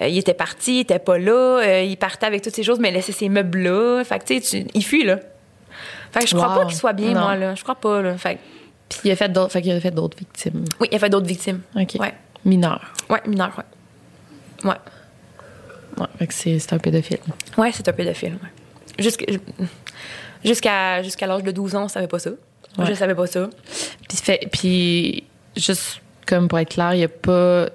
euh, il était parti, il était pas là. euh, il partait avec toutes ces choses, mais il laissait ses meubles là. Fait que, tu sais, il fuit, là. Fait que je crois Wow. pas qu'il soit bien, Non. moi, là. Je crois pas, là. Fait que, Puis il a fait d'autres, fait qu'il a fait d'autres victimes. oui, il a fait d'autres victimes. OK. Ouais. Mineurs. Ouais, mineur, ouais. Ouais. Ouais, fait que c'est, c'est un pédophile. Ouais, c'est un pédophile, ouais. Jusqu'à, jusqu'à, l'âge de 12 ans, on savait pas ça. Ouais. Je savais pas ça. Puis, fait, puis juste comme pour être clair, il n'y a pas.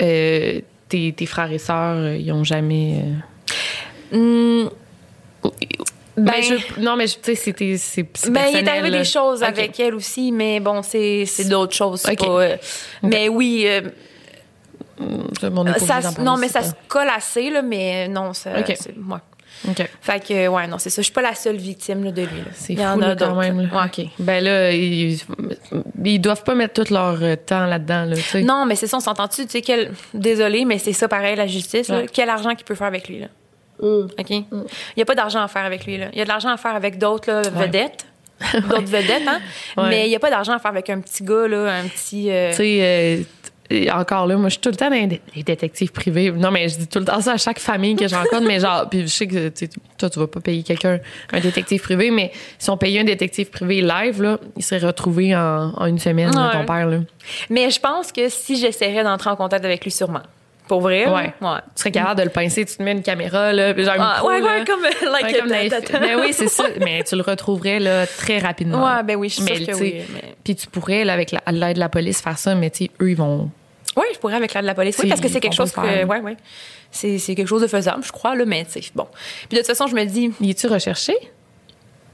euh, tes, tes frères et sœurs, euh, ils ont jamais. Euh, Ben- ben, je- non, mais je- tu sais, c'était. C'est, c'est Ben, il est arrivé là. des choses avec elle aussi, mais bon, c'est, c'est d'autres choses. c'est pas, euh, Mais oui, euh, Ça, non, mais c'est ça se colle assez, là, mais non, ça, Ok. C'est, ouais. OK. Fait que, ouais, non, c'est ça. Je suis pas la seule victime là, de lui. C'est Il fou y en là, a quand d'autres. même. là. Ouais. OK. Ben là, ils, ils doivent pas mettre tout leur euh, temps là-dedans. Là. Non, mais c'est ça, on s'entend-tu? Tu sais, quel... désolé, mais c'est ça pareil, la justice. là. Quel argent qu'il peut faire avec lui, là? OK? Il n'y a pas d'argent à faire avec lui, là. Il y a de l'argent à faire avec d'autres là, Ouais. vedettes. D'autres vedettes, hein? Ouais. Mais il n'y a pas d'argent à faire avec un petit gars, là, un petit. euh, Tu sais, euh, encore là, moi, je suis tout le temps dans les dé- les détectives privés. Non, mais je dis tout le temps ça à chaque famille que je rencontre, mais genre, puis je sais que toi, tu vas pas payer quelqu'un un détective privé, mais si on payait un détective privé live, là, il serait retrouvé en, en une semaine, là, Ouais. ton père, là. Mais je pense que si j'essaierais d'entrer en contact avec lui, sûrement. Pour vrai? Ouais. Ouais. Tu serais capable de le pincer, tu te mets une caméra, là, puis genre Ah, micro, ouais, là. ouais, comme, euh, like, Ouais, comme ta- ta- films. Mais oui, c'est ça. Mais tu le retrouverais là, très rapidement. Ouais, ben oui, je suis mais, sûre que oui, mais- Puis tu pourrais, là, avec la- l'aide de la police, faire ça, mais tu sais, eux, ils vont. Oui, je pourrais avec l'aide de la police. Oui, parce que c'est quelque chose que. Ouais, ouais. C'est, c'est quelque chose de faisable, je crois, là, mais tu bon. Puis de toute façon, je me dis. Y es-tu recherché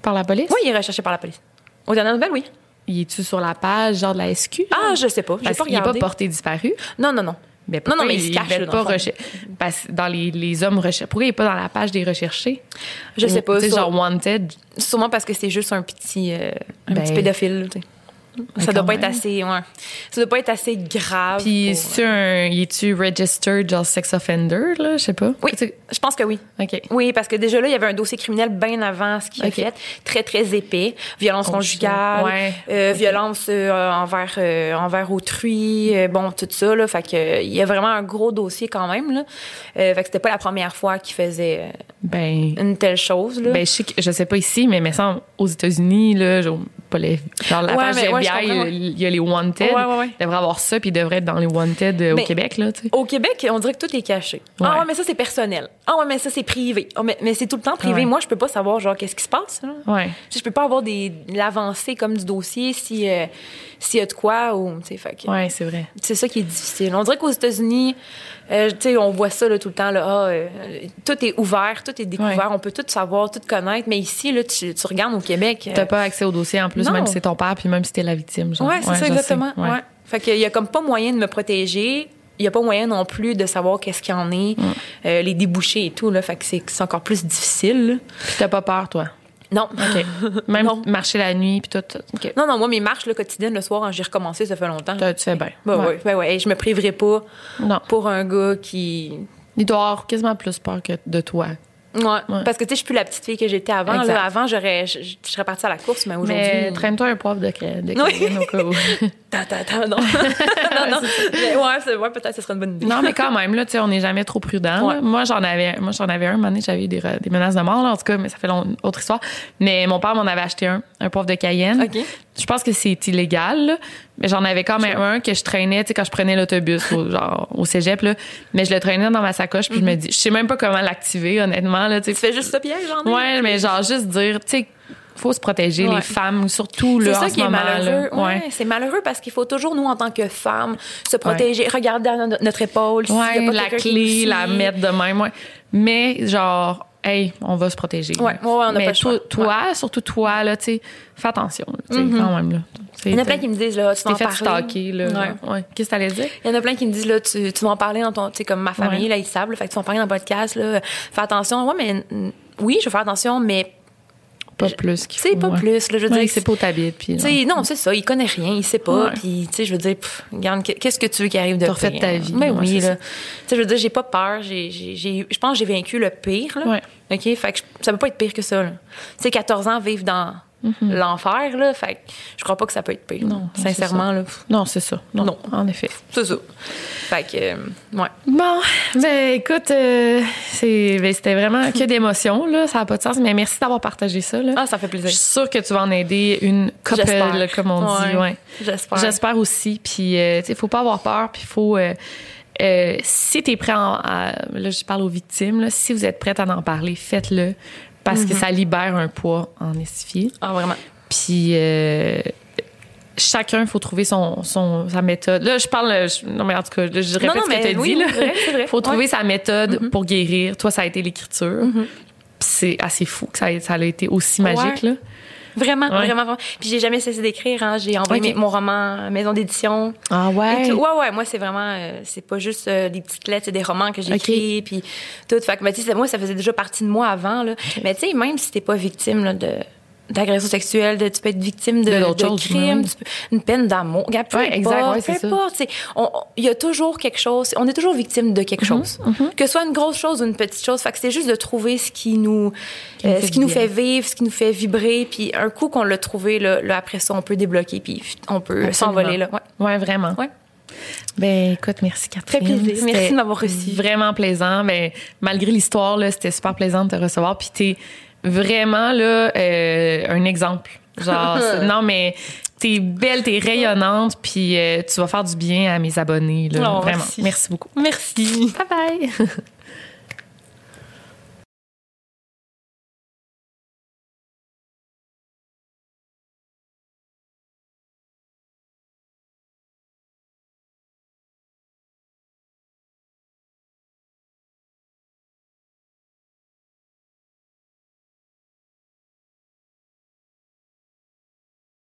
par la police? Oui, il est recherché par la police. Aux dernières nouvelles, oui. Y es-tu sur la page, genre de la SQ? Ah, je sais pas. Parce qu'il n'est pas porté disparu. Non, non, non. Mais Non, non, mais il se cache, dans pas recher- Parce dans les, les hommes recherchés. Pourquoi il n'est pas dans la page des recherchés? Je sais pas. Sais, Sur- genre Wanted. Sûrement parce que c'est juste un petit, euh, un Ben, petit pédophile. Ça doit pas même. être assez, ouais. Ça doit pas être assez grave. Puis, pour- es-tu un. Y es-tu registered, genre sex offender, là? Je sais pas. Oui, je pense que oui. OK. Oui, parce que déjà là, il y avait un dossier criminel bien avant ce qu'il Ok. a fait, très très épais, violence conjugale, Ouais. euh, violence euh, envers euh, envers autrui, euh, bon tout ça là, fait que euh, il y a vraiment un gros dossier quand même là. Euh, fait que c'était pas la première fois qu'il faisait euh, Ben. une telle chose là. Ben, je sais je sais pas ici, mais me semble aux États-unis, là, genre, pas les, genre la Ouais, page mais ouais, il y a les Wanted. Ouais, ouais, ouais. Il devrait avoir ça, puis il devrait être dans les Wanted euh, au Québec, là, tu sais. Au Québec, on dirait que tout est caché. Ah Ouais. mais ça c'est personnel. Ah ouais, mais ça c'est privé. Ah, mais mais c'est tout le temps privé. Moi, je peux pas savoir genre qu'est-ce qui se passe. Là. Ouais. Je peux pas avoir des l'avancée comme du dossier si euh, s'il y a de quoi ou fait que- Ouais, c'est vrai. C'est ça qui est difficile. On dirait qu'aux États-Unis, euh, tu sais, on voit ça là, tout le temps. Là, ah, euh, tout est ouvert, tout est découvert, Ouais. on peut tout savoir, tout connaître. Mais ici, là, tu, tu regardes au Québec. euh, T'as pas accès au dossier en plus, non. même si c'est ton père, puis même si t'es la victime. Ouais, c'est ça exactement. sais. Ouais. Fait qu'il y a comme pas moyen de me protéger. Il y a pas moyen non plus de savoir qu'est-ce qu'il y en est, euh, les débouchés et tout. Là, fait que c'est c'est encore plus difficile. Puis t'as pas peur, toi? Non. OK. Même Non. marcher la nuit, puis tout. Non, non, moi, mes marches le quotidiennes le soir, quand j'ai recommencé, ça fait longtemps. Tu fais bien. Ben, Ouais. ouais. ben ouais. Et je me priverai pas Non. pour un gars qui, Il doit avoir quasiment plus peur que de toi. Ouais, Ouais. parce que tu sais, je suis plus la petite fille que j'étais avant. Là, avant, j'aurais, je, serais partie à la course, mais aujourd'hui. Traîne-toi un poivre de, cra- de Oui. cayenne au cas où. Ta, ta, ta, non. non, non. Mais ouais, c'est- ouais, peut-être que ce serait une bonne idée. Non, mais quand même, là, tu sais, on n'est jamais trop prudent. Moi, j'en avais, moi, j'en avais un, un j'avais eu des, menaces de mort, là, en tout cas, mais ça fait long, autre histoire. Mais mon père m'en avait acheté un, un poivre de Cayenne. OK. Je pense que c'est illégal, là, mais j'en avais quand même un que je traînais, tu sais, quand je prenais l'autobus, au, genre, au cégep, là. Mais je le traînais dans ma sacoche, puis je me dis, je sais même pas comment l'activer, honnêtement, là, tu fais juste Pierre, j'en ai. Ouais, mais genre, juste dire, tu sais, faut se protéger, Ouais. les femmes, surtout, là, en ça ce qui est malheureux. Ouais, c'est malheureux parce qu'il faut toujours, nous, en tant que femmes, se protéger, regarder notre épaule. s'il y a pas la clé, la mettre de même, ouais. Mais, genre, hey, on va se protéger. Ouais, ouais, on n'a Mais pas le choix. toi, surtout toi, là, tu sais, fais attention, tu sais, Mhm. quand même, là. Il y en a plein qui me disent, là, tu Tu vas t'es en fait parler. là. Ouais. Ouais. Qu'est-ce que t'allais dire? Il y en a plein qui me disent, là, tu, tu vas en parler dans ton, tu sais, comme ma famille, là, ils savent, là, fait que tu vas en parler dans le podcast, là, fais attention. Ouais, mais, oui, je vais faire attention, mais, Pas plus qu'il faut, pas ouais. plus, là, je veux Ouais, dire. c'est pas où t'habites, puis non, c'est ça, il connaît rien, il sait pas, puis, tu sais, je veux dire, pff, regarde, qu'est-ce que tu veux qui arrive de T'as refait pire? ta vie, Mais ouais, oui, là. Tu sais, je veux dire, j'ai pas peur, j'ai, j'ai, je pense que j'ai vaincu le pire, là. Ouais. OK? Fait que ça peut pas être pire que ça. Tu sais, 14 ans vivre dans l'enfer, là, fait que je crois pas que ça peut être pire. Mhm. Non, Sincèrement, là. Non, c'est ça. Non, Non. en effet. C'est ça. Fait que, euh, ouais. Bon, ben écoute, euh, c'est, ben, c'était vraiment que d'émotions, là. Ça n'a pas de sens, mais merci d'avoir partagé ça, là. Ah, ça fait Je plaisir. suis sûre que tu vas en aider une couple, comme on dit. Ouais. Ouais. J'espère. J'espère aussi. Puis, euh, tu sais, faut pas avoir peur. Puis, faut. si tu es prêt à, à- Là, je parle aux victimes. Là, si vous êtes prête à en parler, faites-le. Parce Mhm. que ça libère un poids en estifié. Ah, vraiment. Puis. euh, Chacun, faut trouver son, son, sa méthode. Là, je parle. je- non, mais en tout cas, là, je répète non, ce que tu as oui, dit. Vrai. faut trouver Ouais. Mhm. sa méthode pour guérir. Toi, ça a été l'écriture. Puis c'est assez fou que ça, ait- ça a été aussi magique. Ouais. Là. Vraiment, Ouais. vraiment, vraiment. Puis j'ai jamais cessé d'écrire. Hein. J'ai envoyé mon roman à maison d'édition. Ah tout. Ouais, ouais, moi, c'est vraiment, euh, c'est pas juste euh, des petites lettres, c'est des romans que j'écris, puis tout. Fait que, ben, tu sais, moi, ça faisait déjà partie de moi avant, là. Mais tu sais, même si t'es pas victime, là, de d'agression sexuelle, de, tu peux être victime de, De de choses, crimes, oui. tu peux- une peine d'amour, Regarde, peu Ouais, importe, peu importe, il y a toujours quelque chose, on est toujours victime de quelque chose, que ce soit une grosse chose ou une petite chose, fait que c'est juste de trouver ce qui nous, euh, fait ce qui nous fait vivre, ce qui nous fait vibrer, puis un coup qu'on l'a trouvé, là, là, après ça, on peut débloquer, puis on peut s'envoler, là. Ouais. Ouais, vraiment. Ouais. Ben, écoute, merci Catherine. Fait plaisir. Merci de m'avoir reçu. Vraiment plaisant. Ben, malgré l'histoire, là, c'était super plaisant de te recevoir. Puis t'es vraiment là euh, un exemple. Genre, non mais t'es belle, t'es rayonnante, puis euh, tu vas faire du bien à mes abonnés. Là, Oh, vraiment. merci. merci beaucoup. Merci. Bye bye.